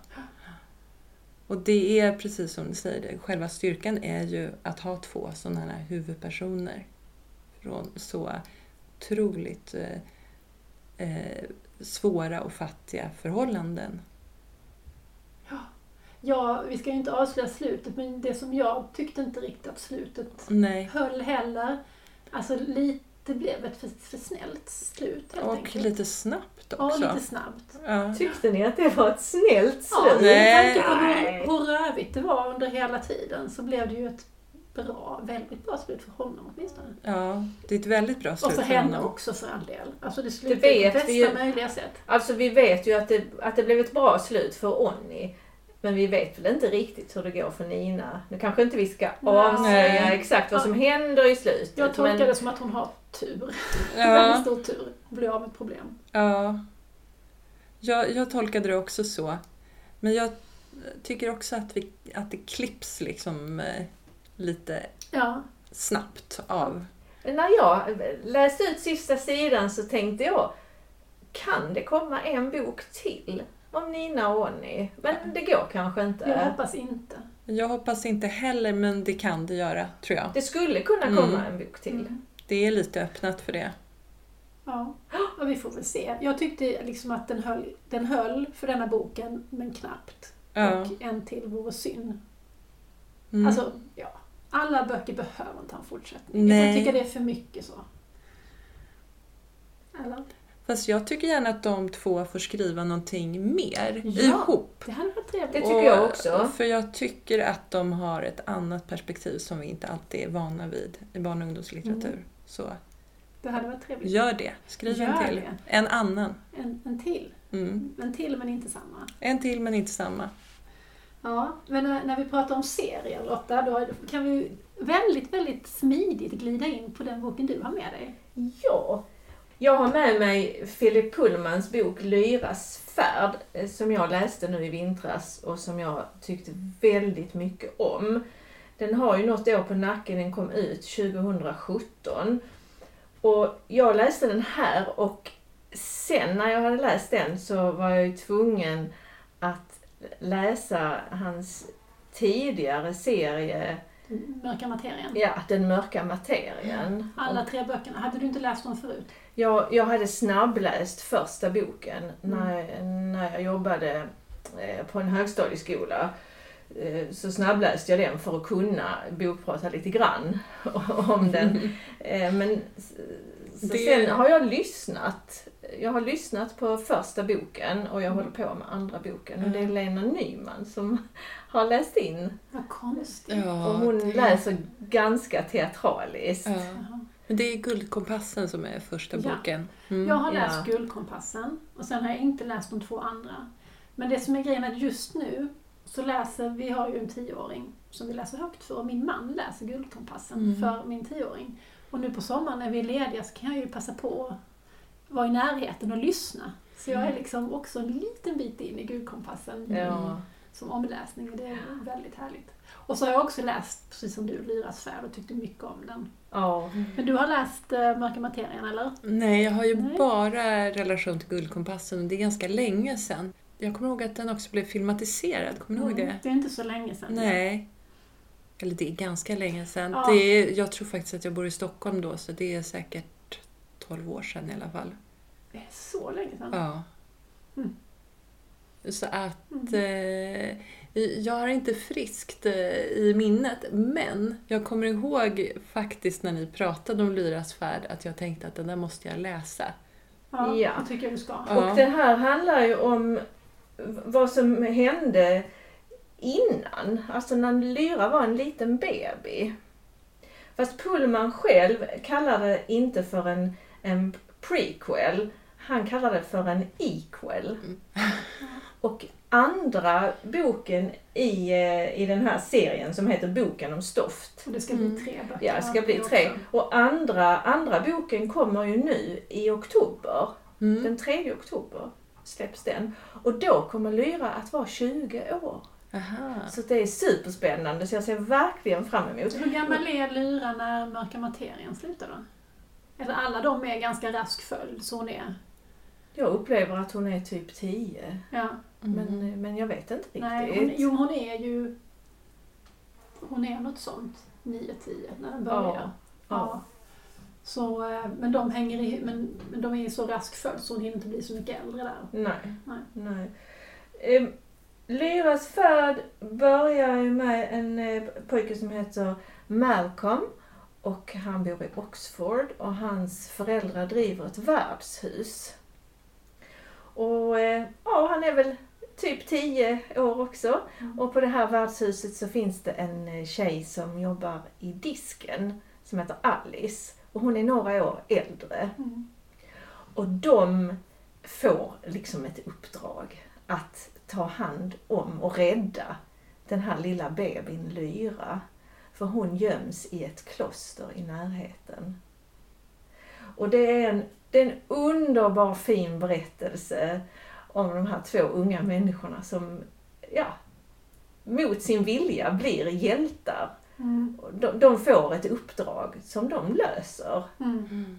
Och det är precis som du säger, själva styrkan är ju att ha två sådana här huvudpersoner från så otroligt eh, eh, svåra och fattiga förhållanden. Ja, vi ska ju inte avslöja slutet men det som jag tyckte inte riktigt att slutet Nej. höll heller. Alltså lite, det blev ett för, för snällt slut helt Och enkelt. lite snabbt Ja, också. lite snabbt. Ja. Tyckte ni att det var ett snällt Ja, slut? Nej. med tanke på hur, hur rövigt det var under hela tiden så blev det ju ett bra, väldigt bra slut för honom åtminstone. Ja, det är ett väldigt bra Och slut för för henne honom. också för all del. Alltså det slutade på bästa vi ju. möjliga sätt. Alltså vi vet ju att det, att det blev ett bra slut för Onni. Men vi vet väl inte riktigt hur det går för Nina. Nu kanske inte vi ska avslöja exakt vad som händer i slutet. Jag tolkar men det som att hon har tur. Ja. Väldigt stor tur. Blir av med problem. Ja. Jag, jag tolkade det också så. Men jag tycker också att, vi, att det klipps liksom eh, lite Ja, snabbt av. När jag läste ut sista sidan så tänkte jag, kan det komma en bok till om Nina och Onni? Men det går kanske jag inte. hoppas inte. Jag hoppas inte heller, men det kan det göra, tror jag. Det skulle kunna Mm. komma en bok till. Mm. Det är lite öppnat för det. Ja, och vi får väl se. Jag tyckte liksom att den höll, den höll för denna boken, men knappt. Ja. Och en till vore synd. Mm. Alltså, ja. Alla böcker behöver inte ha en fortsättning. Nej. Jag tycker det är för mycket så. Eller? Fast jag tycker gärna att de två får skriva någonting mer Ja. ihop. Det hade varit trevligt. Det tycker jag också. För jag tycker att de har ett annat perspektiv som vi inte alltid är vana vid i barn och ungdomslitteratur. Mm. Så Det hade varit trevligt. gör det. Skriv Gör en till. det. En annan. En, en till. Mm. En till men inte samma. En till men inte samma. Ja, men när, när vi pratar om serier Lotta, då kan vi väldigt, väldigt smidigt glida in på den boken du har med dig. Ja. Jag har med mig Philip Pullmans bok Lyras färd eh, som jag läste nu i vintras och som jag tyckte väldigt mycket om. Den har ju något år på nacken, den kom ut 2017. Och jag läste den här och sen när jag hade läst den så var jag ju tvungen att läsa hans tidigare serie, Mörka materien. ja, Den mörka materien. Alla tre böckerna. Hade du inte läst dem förut? Jag, jag hade snabbläst första boken Mm. när, när jag jobbade eh, på en högstadieskola. Eh, Så snabbläste jag den för att kunna bokprata lite grann om den. Eh, Men så Det- sen har jag lyssnat. Jag har lyssnat på första boken och jag Mm. håller på med andra boken. Och det är Lena Nyman som har läst in. Vad konstigt. Ja, Och hon det- läser ganska teatraliskt. Ja. Men det är Guldkompassen som är första Ja. boken. Mm. Jag har läst Ja. Guldkompassen och sen har jag inte läst de två andra. Men det som är grejen är att just nu så läser, vi har ju en tioåring som vi läser högt för och min man läser Guldkompassen Mm. för min tioåring. Och nu på sommaren när vi är lediga så kan jag ju passa på att vara i närheten och lyssna. Så jag är liksom också en liten bit in i Guldkompassen Ja. som omläsning och det är väldigt härligt. Och så har jag också läst, precis som du, Lyras färd och tyckte mycket om den. ja. Men du har läst äh, Mörka materien eller? Nej, jag har ju Nej. bara relation till Guldkompassen och det är ganska länge sedan. Jag kommer ihåg att den också blev filmatiserad, kommer ni ihåg det? Mm, Det är inte så länge sedan. Nej. Eller det är ganska länge sedan. Ja. Det är, jag tror faktiskt att jag bor i Stockholm då, så det är säkert 12 år sedan i alla fall. Det är så länge sedan. Ja. Mm. Så att Mm. eh, jag har inte friskt eh, i minnet, men jag kommer ihåg faktiskt när ni pratade om Lyras färd att jag tänkte att den där måste jag läsa. Ja, Ja. det tycker jag du ska. Ja. Och det här handlar ju om vad som hände innan, alltså när Lyra var en liten baby. Fast Pullman själv kallar det inte för en, en prequel, han kallar det för en equel. Och andra boken i, eh, i den här serien som heter Boken om stoft. Och det ska bli Mm. tre böcker. Ja, det ska bli tre. Och andra, andra boken kommer ju nu i oktober. Mm. Den 3 oktober släpps den. Och då kommer Lyra att vara 20 år. Aha. Så det är superspännande, så jag ser verkligen fram emot. Hur gammal är Lyra när Mörka Materien slutar då? Eller alla de är ganska rask följd, så hon är... Jag upplever att hon är typ 10, Ja. Men, Mm. men jag vet inte riktigt. Nej, hon, jo hon är ju... Hon är något sånt, 9-10 när den börjar. Ja, Ja. Så, eh, men de hänger i, men, men de är så rask följd så hon hinner inte bli så mycket äldre där. Nej. Nej. Nej. Ehm, Lyras färd börjar ju med en eh, pojke som heter Malcolm och han bor i Oxford och hans föräldrar driver ett värdshus. Och eh, ja, han är väl typ 10 år också. Och på det här värdshuset så finns det en eh, tjej som jobbar i disken som heter Alice. Och hon är några år äldre. Mm. Och de får liksom ett uppdrag att ta hand om och rädda den här lilla bebin Lyra. För hon göms i ett kloster i närheten. Och det är en, det är en underbar fin berättelse om de här två unga människorna som, ja, mot sin vilja blir hjältar. Mm. De, de får ett uppdrag som de löser. Mm. Mm.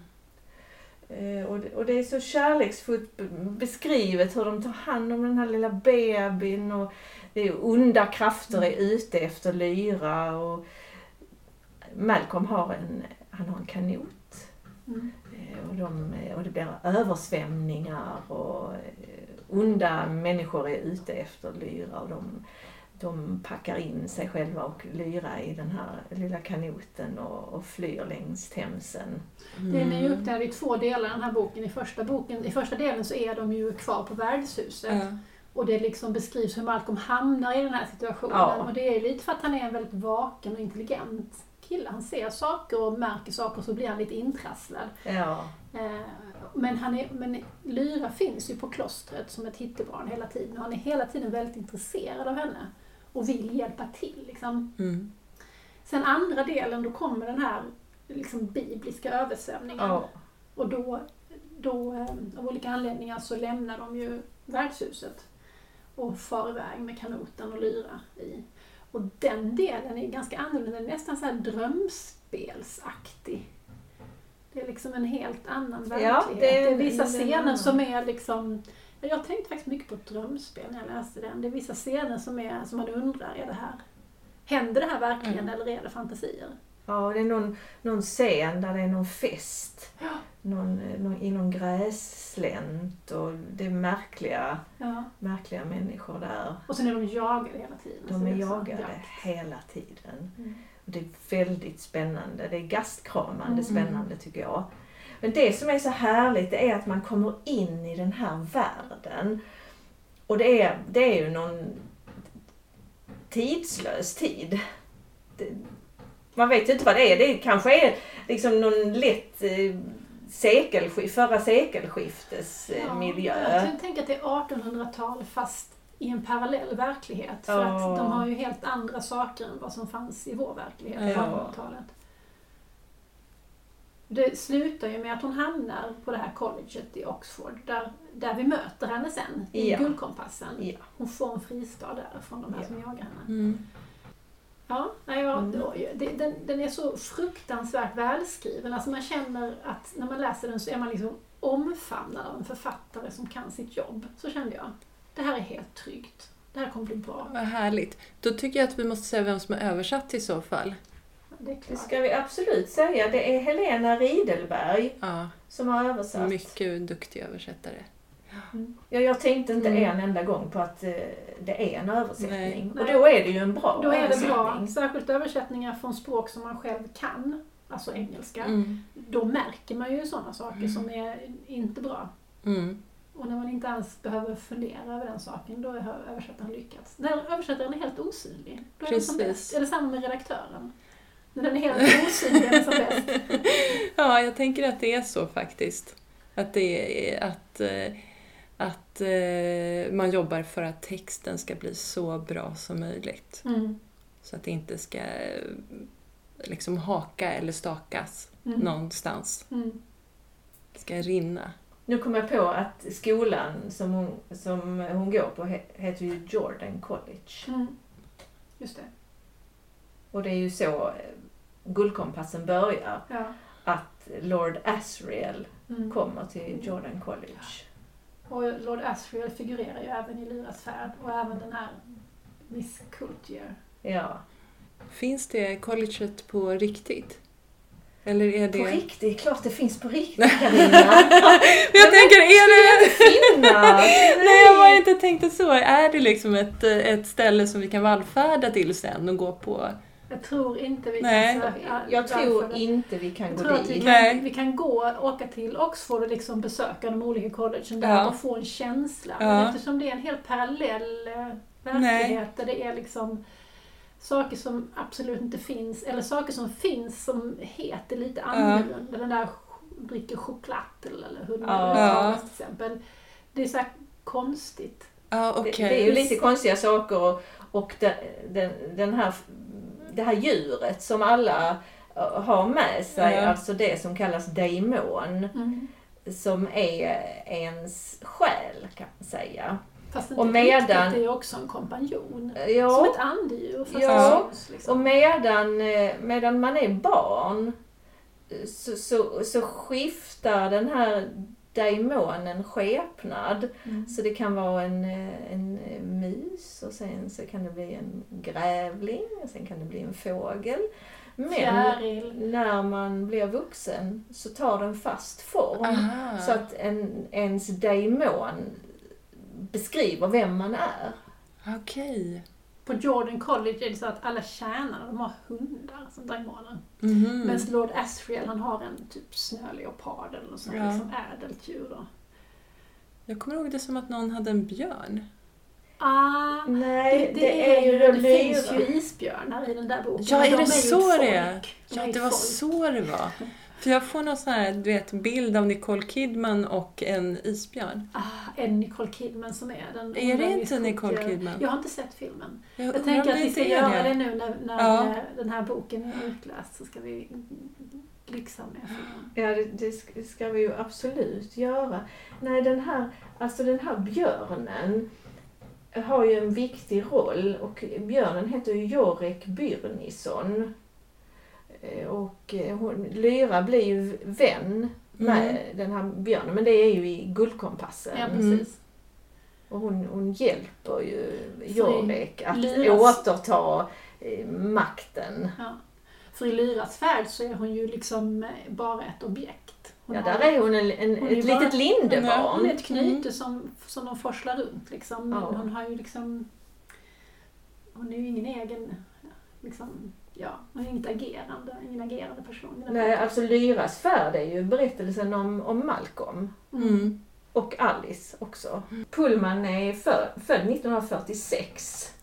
Eh, Och det, och det är så kärleksfullt be- beskrivet hur de tar hand om den här lilla bebisen och det är onda krafter är ute efter Lyra och Malcolm har en, han har en kanot Mm. eh, och, de, och det blir översvämningar och eh, onda människor är ute efter Lyra och de, de packar in sig själva och Lyra i den här lilla kanoten och, och flyr längs Themsen. Den är ju Mm. uppdelad i två delar den här boken. I första, boken, I första delen så är de ju kvar på värdshuset. Ja. Och det liksom beskrivs hur Malcolm hamnar i den här situationen. Ja. Och det är lite för att han är en väldigt vaken och intelligent kille. Han ser saker och märker saker och så blir han lite intrasslad. Ja. Men, han är, men Lyra finns ju på klostret som ett hittebarn hela tiden. Och han är hela tiden väldigt intresserad av henne. Och vill hjälpa till. Liksom. Mm. Sen andra delen, då kommer den här liksom, bibliska översvämningen. Ja. Och då, då, eh, av olika anledningar så lämnar de ju värdshuset och far iväg med kanoten och lyra i. Och den delen är ganska annorlunda, den är nästan så här drömspelsaktig. Det är liksom en helt annan Ja, verklighet. det är- det är vissa det är en scener som är liksom jag tänkte faktiskt mycket på ett drömspel när jag läste den. Det är vissa scener som, är, som man undrar, är det här, händer det här verkligen Mm. eller är det fantasier? Ja, det är någon, någon scen där det är någon fest. Ja. Någon, någon, I någon gräslänt och det är märkliga, Ja. märkliga människor där. Och sen är de jagade hela tiden. De är jagade jakt. hela tiden. Mm. Det är väldigt spännande. Det är gastkramande Mm. spännande tycker jag. Men det som är så härligt det är att man kommer in i den här världen. Och det är, det är ju någon tidslös tid. Det, man vet ju inte vad det är. Det kanske är liksom någon lätt eh, sekelskift, förra sekelskiftes Ja, miljö. Jag tänka att det är 1800-tal fast i en parallell verklighet. För Ja. att de har ju helt andra saker än vad som fanns i vår verklighet på Ja. 1800-talet. Det slutar ju med att hon hamnar på det här colleget i Oxford där, där vi möter henne sen i Ja. Guldkompassen. Ja. Hon får en fristad där från de här Ja. som jagar henne. Mm. Ja, nej, ja, Mm. det, den, den är så fruktansvärt välskriven. Alltså man känner att när man läser den så är man liksom omfamnad av en författare som kan sitt jobb. Så kände jag. Det här är helt tryggt. Det här kommer bli bra. Vad härligt. Då tycker jag att vi måste säga vem som har översatt i så fall. Det Det ska vi absolut säga. Det är Helena Riedelberg Ja, som har översatt. mycket duktig översättare. Ja, jag tänkte inte Mm. en enda gång på att eh, det är en översättning. Nej. Och då är det ju en bra Då är det bra. Särskilt översättningar från språk som man själv kan, alltså engelska. Mm. Då märker man ju sådana saker som är inte bra. Och när man inte ens behöver fundera över den saken, då har översättaren lyckats. När översättaren är helt osynlig, då är den som Precis. bäst. Eller samma med redaktören. När den är helt osynlig är den som bäst. Ja, jag tänker att det är så faktiskt. Att det är att, eh, att eh, man jobbar för att texten ska bli så bra som möjligt. Mm. Så att det inte ska eh, liksom haka eller stakas Mm. någonstans. Mm. Det ska rinna. Nu kom jag på att skolan som hon, som hon går på he- heter ju Jordan College. Mm. Just det. Och det är ju så eh, Guldkompassen börjar. Ja. Att Lord Asriel Mm. kommer till Jordan College. Och Lord Asriel figurerar ju även i Lyras färd och även den här Miss Coultier. Ja. Finns det colleget på riktigt? Eller är det... På riktigt, klart det finns på riktigt Carina. jag tänker, är det... Finnas! Nej, jag bara inte tänkte så. Är det liksom ett, eh, ett ställe som vi kan vallfärda till sen och gå på? Jag tror inte vi Nej. kan Jag tror inte vi kan gå att vi dit. Nej. kan, vi kan gå, åka till Oxford och liksom besöka de olika collegen där Ja. och få en känsla. Ja. Men eftersom det är en helt parallell eh, verklighet där det är liksom saker som absolut inte finns, eller saker som finns som heter lite annorlunda. Den där dricker choklad eller hur det nu Ja. till exempel. Det är så konstigt. Ja, Det, okej. det är ju lite konstiga saker och, och den, den, den här, det här djuret som alla eh, har med sig, Ja. alltså det som kallas daimon, som är ens själ kan man säga. Fast inte Och medan- riktigt, det är också en kompanjon. Som Ja, ett andedjur Ja. syns, och liksom. medan, eh, medan man är barn eh, så, så, så skiftar den här daimonen skepnad. Mm. Så det kan vara en, eh, en mus och sen så kan det bli en grävling och sen kan det bli en fågel. Men Fjäril. när man blir vuxen så tar den fast form. Aha. Så att en, ens daimon beskriver vem man är. Okej. På Jordan College är det så att alla tjänare de har hundar som daimoner. Mhm. Medan Lord Asriel han har en typ snöleopard eller något sånt Ja. liksom ädelt djur. Jag kommer ihåg det som att någon hade en björn. Ah, Nej, det, är ju, de det finns ju isbjörnar i den där boken. Ja, är de det ju ett så det är? De Ja, är det var folk. så det var. För jag får någon sån här, du vet, bild av Nicole Kidman och en isbjörn. Ah, en Nicole Kidman som är den. Är det inte Nicole. Kidman? Jag har inte sett filmen. Jag, Jag tänker att det vi ska är göra det nu när, när Ja. den här boken är utläst så ska vi lyxa med filmen. Ja, det, det sk- ska vi ju absolut göra. Nej, den här, alltså den här björnen har ju en viktig roll och björnen heter ju Jorek Byrnisson. Eh, Och eh, hon, Lyra blir ju vän med Mm. den här björnen, men det är ju i Guldkompassen. Ja, Mm. precis. Och hon, hon hjälper ju Jorek att Lyras- återta eh, makten. Ja. För i Lyras värld så är hon ju liksom bara ett objekt. Hon, Ja, har- där är hon en, en, Hon är ett bara- litet lindebarn. hon är ett knyte som, som de forslar runt liksom. Ja. hon har ju liksom... Hon är ju ingen egen... Liksom, ja, hon är inget agerande, ingen agerande person. Nej, alltså Lyras färd är ju berättelsen om, om Malcolm. Mm. Och Alice också. Pullman är för, född 1946.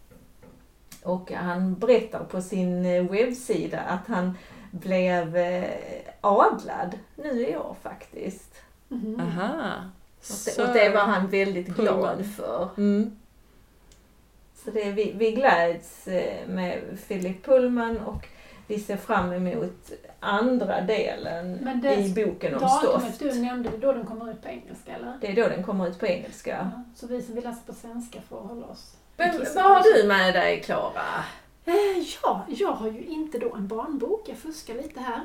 Och han berättar på sin eh, webbsida att han blev eh, adlad nu i år faktiskt. Mhm. Aha. Och det, och det var han väldigt glad för. Mm. Så det, vi, vi gläds eh, med Philip Pullman och vi ser fram emot andra delen Men det- i boken om stoft. du nämnde, det är då den kommer ut på engelska eller? Det är då den kommer ut på engelska. Ja. Så vi som vill läsa på svenska får hålla oss. Men, vad har du med dig Klara? Eh, ja, jag har ju inte då en barnbok. Jag fuskar lite här.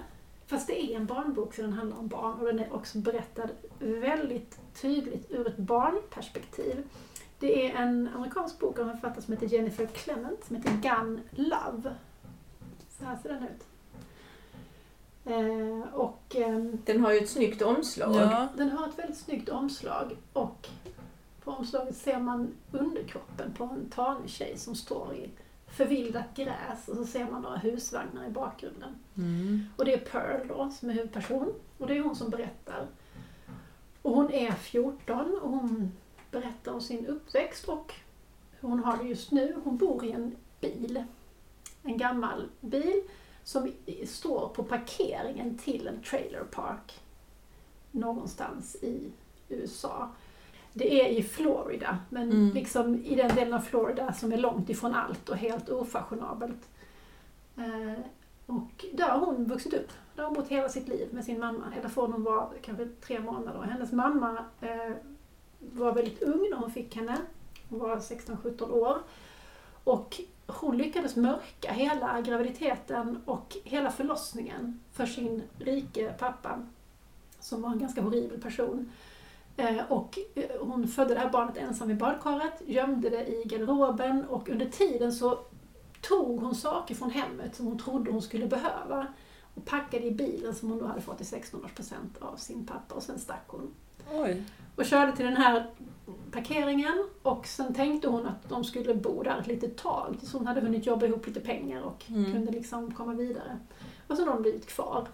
Fast det är en barnbok för den handlar om barn och den är också berättad väldigt tydligt ur ett barnperspektiv. Det är en amerikansk bok av en författare som heter Jennifer Clement som heter Gun Love. Så här ser den ut. Eh, och ehm, Den har ju ett snyggt omslag. Ja. den har ett väldigt snyggt omslag och på omslaget ser man underkroppen på en tanig tjej som står i förvildat gräs och så ser man några husvagnar i bakgrunden. Mm. Och det är Pearl då som är huvudperson och det är hon som berättar. Och hon är 14 och hon berättar om sin uppväxt och hur hon har det just nu. Hon bor i en bil. En gammal bil som står på parkeringen till en trailer park någonstans i USA. Det är i Florida, men Mm. liksom i den delen av Florida som är långt ifrån allt och helt ofashionabelt. Eh, och där har hon vuxit upp. Där har hon bott hela sitt liv med sin mamma. Eller från hon var kanske tre månader. Hennes mamma eh, var väldigt ung när hon fick henne. Hon var 16-17 år. Och hon lyckades mörka hela graviditeten och hela förlossningen för sin rike pappa. Som var en ganska horribel person. Eh, och eh, hon födde det här barnet ensam i badkaret, gömde det i garderoben och under tiden så tog hon saker från hemmet som hon trodde hon skulle behöva och packade i bilen som hon då hade fått i 16-årspresent av sin pappa och sen stack hon. Oj. Och körde till den här parkeringen och sen tänkte hon att de skulle bo där ett litet tag tills hon hade hunnit jobba ihop lite pengar och Mm. kunde liksom komma vidare. Och så har de blivit kvar.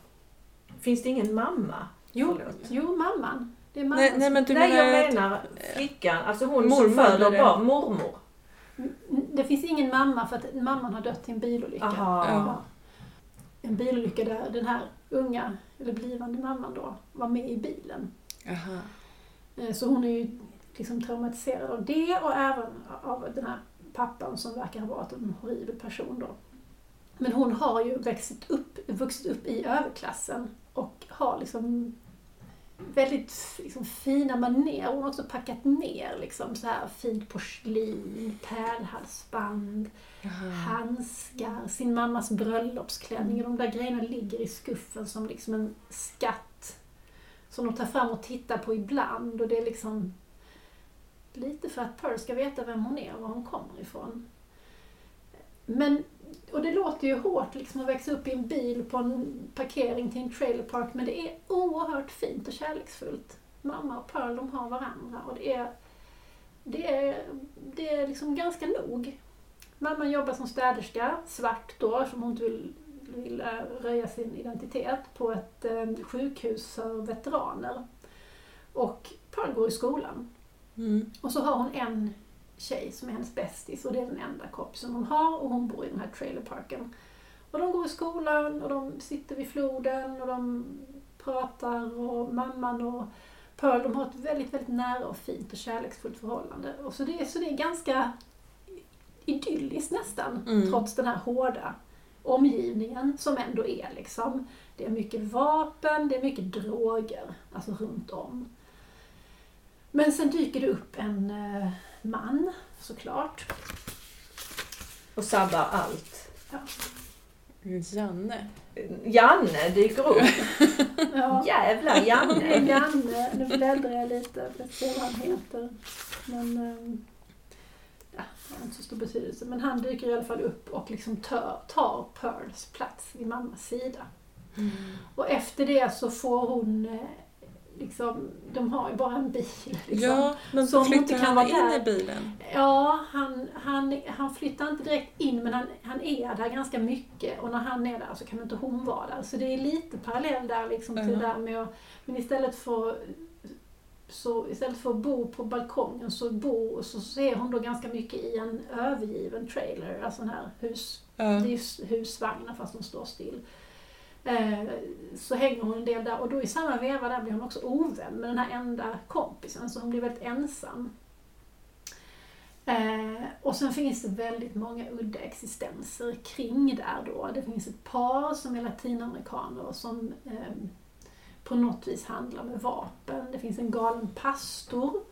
Finns det ingen mamma? Jo, Förlåt. jo mamman. Det är mamman Nej, nej men du Nej, menar jag menar flickan, alltså hon Mormor som föder barn, mormor. Det finns ingen mamma för att mamman har dött i en bilolycka. Aha. Ja. En bilolycka där den här unga, eller blivande mamman då, var med i bilen. Aha. Eh, Så hon är ju liksom traumatiserad av det och även av den här pappan som verkar ha varit en horribel person då. Men hon har ju växt upp, vuxit upp i överklassen och har liksom väldigt liksom, fina manér. Hon har också packat ner liksom, så här fint porslin, pärlhalsband, Aha. handskar, sin mammas bröllopsklänning. Och de där grejerna ligger i skuffen som liksom en skatt som de tar fram och tittar på ibland. Och det är liksom lite för att Pearl ska veta vem hon är och var hon kommer ifrån. Men, och det låter ju hårt liksom att växa upp i en bil på en parkering till en trailer park men det är oerhört fint och kärleksfullt. Mamma och Pearl de har varandra och det är, det är, det är liksom ganska nog. Mamman jobbar som städerska, svart då, som hon inte vill, vill eh, röja sin identitet, på ett eh, sjukhus för veteraner. Och Pearl går i skolan. Mm. Och så har hon en tjej som är hennes bästis och det är den enda kompisen hon har och hon bor i den här trailerparken. Och de går i skolan och de sitter vid floden och de pratar och mamman och Pearl de har ett väldigt, väldigt nära och fint och kärleksfullt förhållande. Och så, det så det är ganska idylliskt nästan, Mm. trots den här hårda omgivningen som ändå är liksom. Det är mycket vapen, det är mycket droger, alltså runt om. Men sen dyker det upp en eh, man, såklart. Och sabbar allt. Janne. Janne dyker upp. Ja, Jävla Janne. Janne. Nu bläddrar jag lite för att se vad han heter. Men ehm, ja, inte så stor betydelse. Men han dyker i alla fall upp och liksom tar, tar Pearls plats vid mammas sida. Och efter det så får hon eh, liksom, de har ju bara en bil. Liksom. Ja, men Så hon inte flyttar kan han in där- i bilen? Ja, han, han, han flyttar inte direkt in men han, han är där ganska mycket och när han är där så kan inte hon vara där. Så det är lite parallell där liksom till Ja. det där med att, men istället för så istället för att bo på balkongen så, bo, så, är hon då ganska mycket i en övergiven trailer, alltså den här hus, Ja. det är ju s- husvagnar fast de står still. Eh, så hänger hon en del där och då i samma veva där blir hon också ovän med den här enda kompisen så hon blir väldigt ensam. Eh, och sen finns det väldigt många udda existenser kring där då. Det finns ett par som är latinamerikaner och som eh, på något vis handlar med vapen. Det finns en galen pastor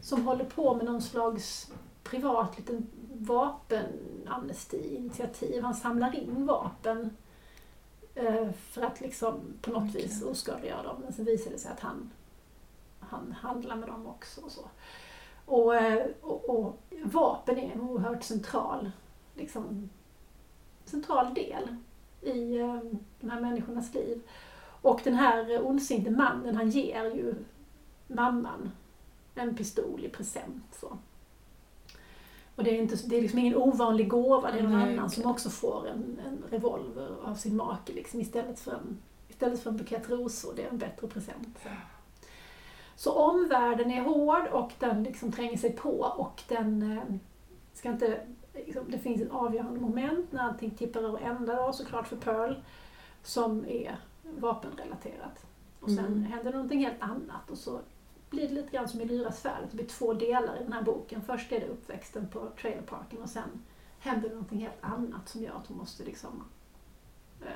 som håller på med någon slags privat liten vapenamnesti-initiativ. Han samlar in vapen eh, för att liksom på något Okej. vis oskadliggöra dem. Men sen visar det sig att han, han handlar med dem också. Och, så. Och, eh, och, och vapen är en oerhört central, liksom, central del i eh, de här människornas liv. Och den här ondsinte mannen, han ger ju mamman en pistol i present. Så. Och det är, inte, det är liksom ingen ovanlig gåva, det är någon annan som också får en, en revolver av sin make liksom, istället, för en, istället för en bukett rosor. Det är en bättre present. Så. Så omvärlden är hård och den liksom tränger sig på och den eh, ska inte... Liksom, det finns ett avgörande moment när allting tippar över ända då, såklart för Pearl, som är vapenrelaterat. Och sen Mm. händer någonting helt annat och så blir det lite grann som i Lyras svärd. Det blir två delar i den här boken. Först är det uppväxten på trailerparken och sen händer det någonting helt annat som gör att hon måste liksom eh,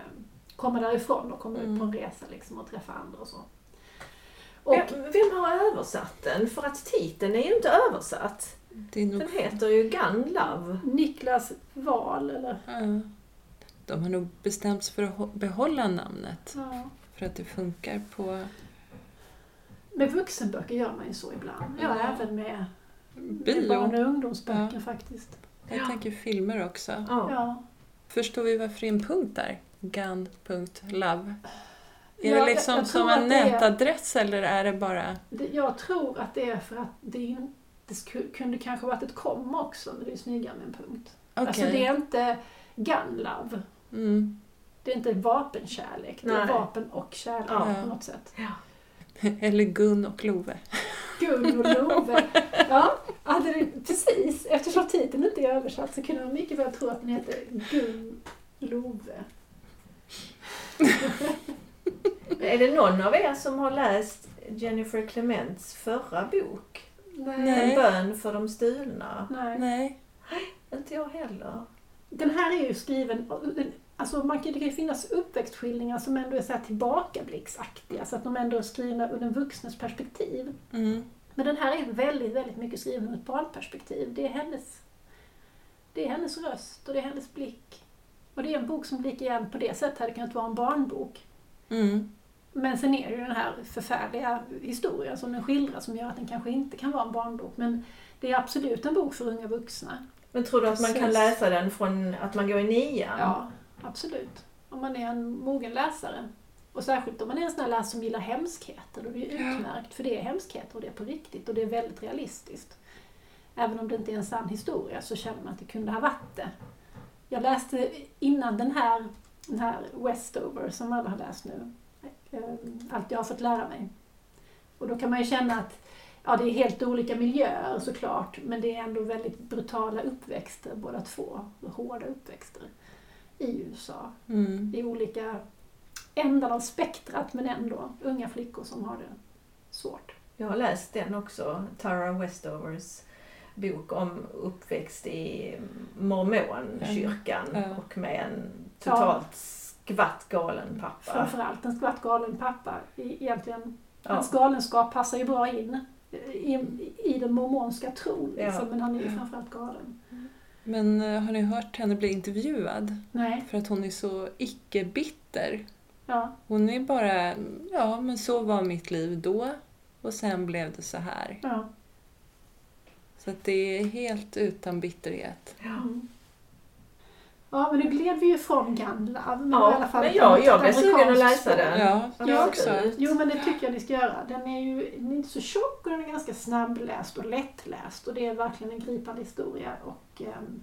komma därifrån och komma ut Mm. på en resa liksom och träffa andra och så. Och, Vem, vem har översatt den? För att titeln är ju inte översatt. Det är nog, Den heter ju Gun Love. Niklas Wahl, eller? ja, de har nog bestämt sig för att hå- behålla namnet. Ja. För att det funkar på Med vuxenböcker gör man ju så ibland. Ja, Ja. även med, med barn och ungdomsböcker faktiskt. Jag tänker filmer också. Ja. Ja. Förstår vi varför det är en punkt där? Gun.love. Är Ja, det liksom jag- jag som en det är- nätadress eller är det bara... Det, jag tror att det är för att det, inte, det sku- kunde kanske varit ett komma också, men det är snyggare med en punkt. Okej. Alltså det är inte gun love. Mm. Det är inte vapenkärlek, det är Nej. vapen och kärlek Ja. på något sätt. Eller Gun och Love. Gun och Love. Ja, hade det, precis. Eftersom titeln inte är översatt så kunde man mycket väl tro att den heter Gun Love. Är det någon av er som har läst Jennifer Clements förra bok? Nej. En bön för de stulna? Nej. Nej. Inte jag heller. Den här är ju skriven, alltså man kan, det kan ju finnas uppväxtskildringar som ändå är så här tillbakablicksaktiga, så att de ändå är skrivna ur den vuxnes perspektiv. Mm. Men den här är väldigt, väldigt mycket skriven ur ett barnperspektiv. Det är hennes, det är hennes röst och det är hennes blick. Och det är en bok som lika gärna på det sättet hade kunnat vara en barnbok. Mm. Men sen är det ju den här förfärliga historien som den skildrar som gör att den kanske inte kan vara en barnbok. Men det är absolut en bok för unga vuxna. Men tror du att man kan Precis. läsa den från att man går i nian? Ja, absolut. Om man är en mogen läsare. Och särskilt om man är en sån här läsare som gillar hemskheter. Då är det ju Ja. utmärkt, för det är hemskheter och det är på riktigt och det är väldigt realistiskt. Även om det inte är en sann historia så känner man att det kunde ha varit det. Jag läste innan den här, den här Westover som alla har läst nu, eh, Allt jag har fått lära mig. Och då kan man ju känna att ja, det är helt olika miljöer såklart, men det är ändå väldigt brutala uppväxter båda två. Hårda uppväxter i USA. Mm. I olika ändar av spektrat, men ändå unga flickor som har det svårt. Jag har läst den också, Tara Westovers bok om uppväxt i mormonkyrkan. Ja. och med en totalt skvatt galen pappa. Framförallt en skvatt galen pappa. I, egentligen, Ja. Hans galenskap passar ju bra in i, i den mormonska tron, liksom, Ja. men han är ju Ja. framförallt galen. Men eh, har ni hört henne bli intervjuad? Nej, För att hon är så icke-bitter. ja. Hon är bara, ja men så var mitt liv då och sen blev det så här. ja. Så att det är helt utan bitterhet. Ja. Ja, men nu gled vi ju från Love. Men Ja, i alla fall men jag- jag blev sugen att läsa den. Ja, jag också. Jo, men det tycker jag ni ska göra. Den är ju den är inte så tjock och den är ganska snabbläst och lättläst. Och det är verkligen en gripande historia och um,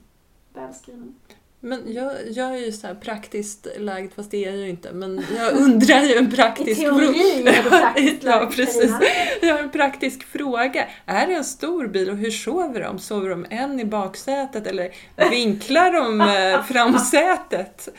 välskriven. Men jag, jag är ju så här praktiskt lagd, fast det är jag ju inte. Men jag undrar ju en I praktisk teorin är du praktiskt Ja, precis. Jag har en praktisk fråga. Är det en stor bil och hur sover de? Sover de en i baksätet eller vinklar de eh, framsätet?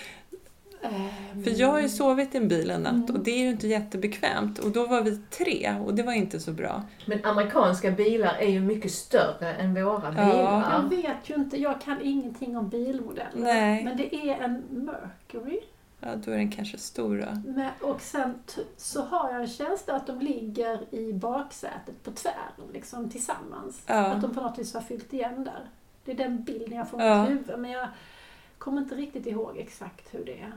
Ehm, För jag har ju sovit i en bil en natt Mm. och det är ju inte jättebekvämt. Och då var vi tre och det var inte så bra. Men amerikanska bilar är ju mycket större än våra Ja. bilar. Jag vet ju inte, jag kan ingenting om bilmodeller. Nej. Men det är en Mercury. Ja, då är den kanske stor då. Men, och sen så har jag en känsla att de ligger i baksätet på tvären liksom tillsammans. Ja. Att de på något vis har fyllt igen där. Det är den bilden jag får i Ja. mitt huvud. Men jag kommer inte riktigt ihåg exakt hur det är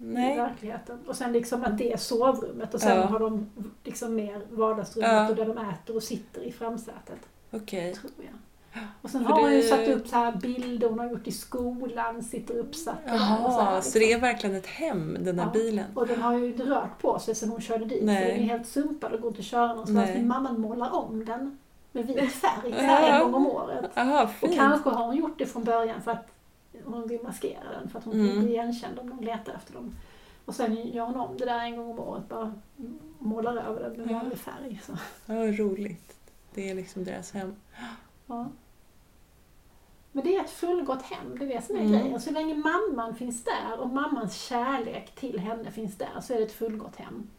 i Nej. verkligheten. Och sen liksom att det är sovrummet och sen Ja. har de liksom mer vardagsrummet Ja. och där de äter och sitter i framsätet. Okej. Tror jag. Och sen För har hon ju satt upp så här bilder hon har gjort i skolan, sitter uppsatta där och så, Jaha, här, så det liksom. är verkligen ett hem, den här Ja. bilen? Och den har ju inte rört på sig sedan hon körde dit. Nej. Så den är helt sumpad och går inte att köra någonstans. Men mamman målar om den med vit färg en gång om året. Jaha, Och kanske har hon gjort det från början för att hon vill maskera den. För att hon Mm. vill bli igenkänd om någon letar efter dem. Och sen gör hon om det där en gång om året. Bara målar över det med Ja. vanlig färg. Så. Ja, vad roligt. Det är liksom deras hem. Ja. Men det är ett fullgott hem, det är det som är Mm. grejen. Så länge mamman finns där och mammans kärlek till henne finns där så är det ett fullgott hem.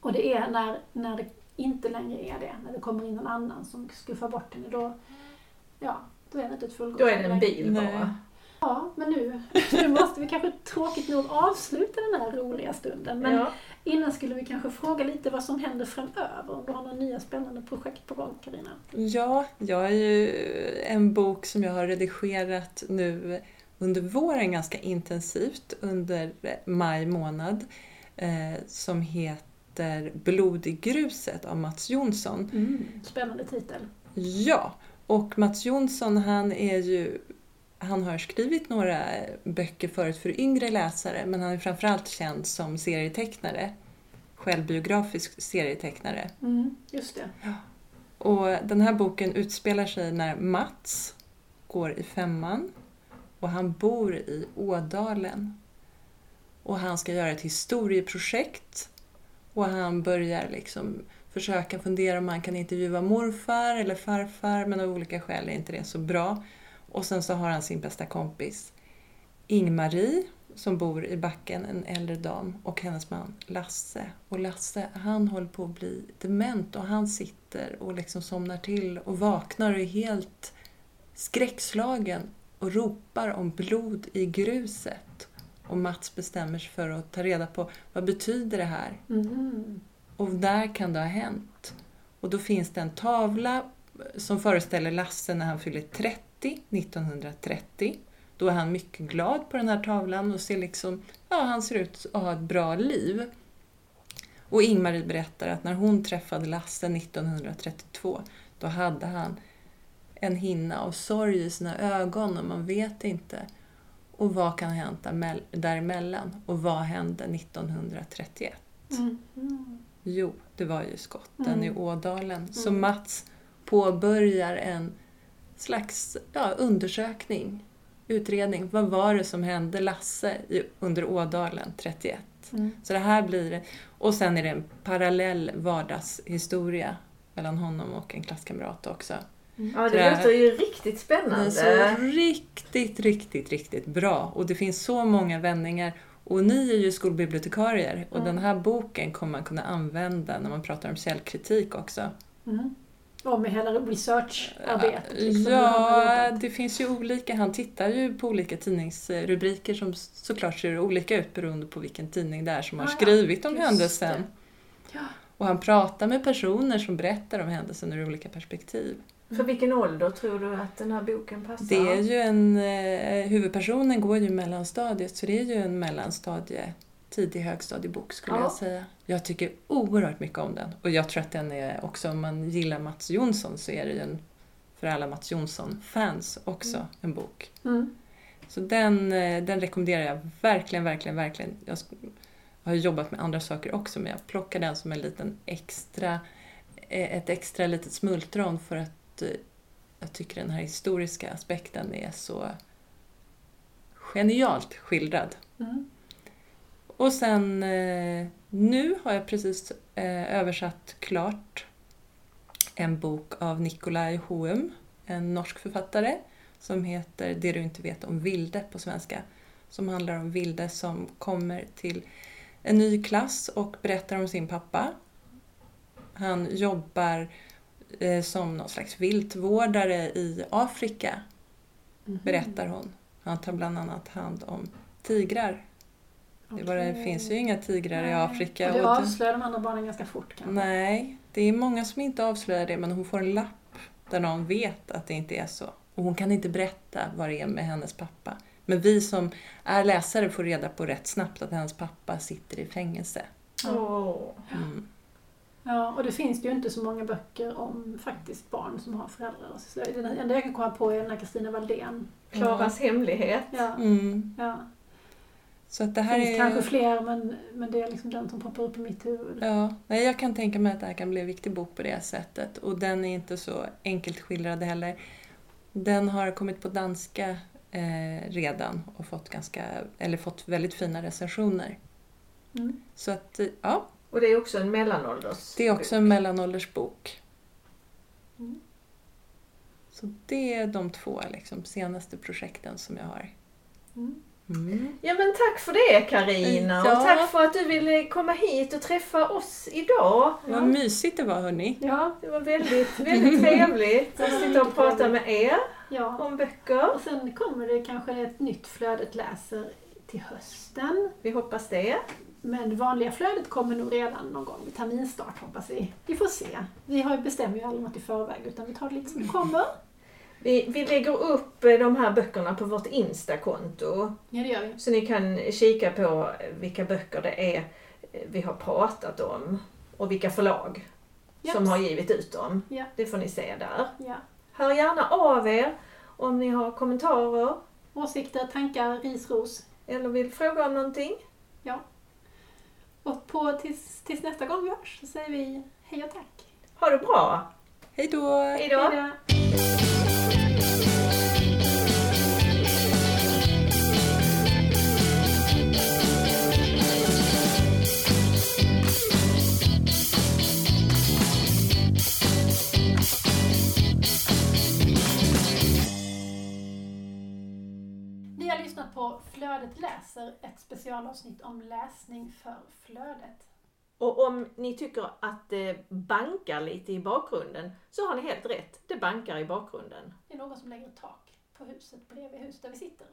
Och det är när, när det inte längre är det, när det kommer in någon annan som skuffar bort henne, då, ja, då är det inte ett fullgott Då är hem det en bil bara. Ja, men nu, nu måste vi kanske tråkigt nog avsluta den här roliga stunden. Men Ja. innan skulle vi kanske fråga lite vad som händer framöver, om du har några nya spännande projekt på gång, Carina. Ja, jag har ju en bok som jag har redigerat nu under våren ganska intensivt under maj månad eh, som heter Blod i gruset av Mats Jonsson. Spännande titel. Ja, och Mats Jonsson han är ju han har skrivit några böcker förut för yngre läsare men han är framförallt känd som serietecknare. Självbiografisk serietecknare. Mm, just det. Och den här boken utspelar sig när Mats går i femman och han bor i Ådalen. Och han ska göra ett historieprojekt och han börjar liksom försöka fundera om han kan intervjua morfar eller farfar men av olika skäl är inte det så bra. Och sen så har han sin bästa kompis Ingmarie som bor i backen, en äldre dam, och hennes man Lasse. Och Lasse, han håller på att bli dement och han sitter och liksom somnar till och vaknar och är helt skräckslagen och ropar om blod i gruset. Och Mats bestämmer sig för att ta reda på vad betyder det här? Mhm. Och när kan det ha hänt? Och då finns det en tavla som föreställer Lasse när han fyller 30, 1930. Då är han mycket glad på den här tavlan och ser liksom, ja han ser ut att ha ett bra liv. Och Ingmarie berättar att när hon träffade Lasse 1932, då hade han en hinna av sorg i sina ögon och man vet inte. Och vad kan där- däremellan? Och vad hände 1931? Mm. Mm. Jo, det var ju skotten Mm. i Ådalen. Så Mm. Mats påbörjar en slags ja, undersökning, utredning. Vad var det som hände Lasse i, under Ådalen 31? Mm. Så det här blir. Och sen är det en parallell vardagshistoria mellan honom och en klasskamrat också. Ja, Så det det- låter ju riktigt Det spännande. är så riktigt, riktigt, riktigt bra. Och det finns så många vändningar. Och ni är ju skolbibliotekarier och Mm. den här boken kommer man kunna använda när man pratar om källkritik också. Mm. Och med hela researcharbetet. liksom, han har Ja, det finns ju olika. Han tittar ju på olika tidningsrubriker som såklart ser olika ut beroende på vilken tidning det är som har Ah, skrivit om händelsen. Ja. Och han pratar med personer som berättar om händelsen ur olika perspektiv. För vilken ålder tror du att den här boken passar? Det är ju en, eh, huvudpersonen går ju mellanstadiet så det är ju en mellanstadie, tidig högstadiebok skulle Ja. jag säga. Jag tycker oerhört mycket om den och jag tror att den är också, om man gillar Mats Jonsson så är det ju en, för alla Mats Jonsson-fans också Mm. en bok. Mm. Så den, eh, den rekommenderar jag verkligen, verkligen, verkligen. Jag har jobbat med andra saker också men jag plockar den som en liten extra, eh, ett extra litet smultron för att eh, jag tycker den här historiska aspekten är så genialt skildrad. Mm. Och sen eh, nu har jag precis eh, översatt klart en bok av Nikolaj Houm, en norsk författare, som heter Det du inte vet om Vilde på svenska. Som handlar om Vilde som kommer till en ny klass och berättar om sin pappa. Han jobbar eh, som någon slags viltvårdare i Afrika, Mhm. berättar hon. Han tar bland annat hand om tigrar det, bara, det finns ju inga tigrar i Nej. Afrika. Och det avslöjar de andra barnen ganska fort kanske. Nej, det är många som inte avslöjar det men hon får en lapp där någon vet att det inte är så. Och hon kan inte berätta vad det är med hennes pappa. Men vi som är läsare får reda på rätt snabbt att hennes pappa sitter i fängelse. Åh. Mm. Ja, och det finns ju inte så många böcker om faktiskt barn som har föräldrar. Så det enda jag kan komma på är den här Kristina Valdén. Klaras hemlighet. Ja, Mm. ja. Så att det här finns är... kanske fler men, men det är liksom den som poppar upp i mitt huvud. Ja, nej, jag kan tänka mig att det här kan bli en viktig bok på det sättet. Och den är inte så enkelt skildrad heller. Den har kommit på danska eh, redan och fått, ganska, eller fått väldigt fina recensioner. Mm. Så att, eh, ja. Och det är också en mellanålders Det är också en mellanåldersbok. Mm. Så det är de två liksom, senaste projekten som jag har. Mm. Mm. Ja men tack för det Karina Ja. och tack för att du ville komma hit och träffa oss idag. Vad mysigt det var hörni. Ja, Det var väldigt, väldigt trevligt att sitta och prata med er ja. om böcker. Och sen kommer det kanske ett nytt Flödet läser till hösten. Vi hoppas det. Men det vanliga flödet kommer nog redan någon gång vid terminstart hoppas vi. Vi får se. Vi har, bestämmer ju aldrig något i förväg utan vi tar det lite som det kommer. Vi, vi lägger upp eh, de här böckerna på vårt Insta-konto. Ja, det gör vi. Så ni kan kika på vilka böcker det är eh, vi har pratat om och vilka förlag Ja. som har givit ut dem. Ja. Det får ni se där. Ja. Hör gärna av er om ni har kommentarer Åsikter, tankar, ris, ros. eller vill fråga om någonting. Och på, tills, tills nästa gång vi hörs så säger vi hej och tack. Ha det bra! Hej då! Hej då! Flödet läser, ett specialavsnitt om läsning för flödet. Och om ni tycker att det bankar lite i bakgrunden så har ni helt rätt. Det bankar i bakgrunden. Det är någon som lägger tak på huset bredvid huset där vi sitter.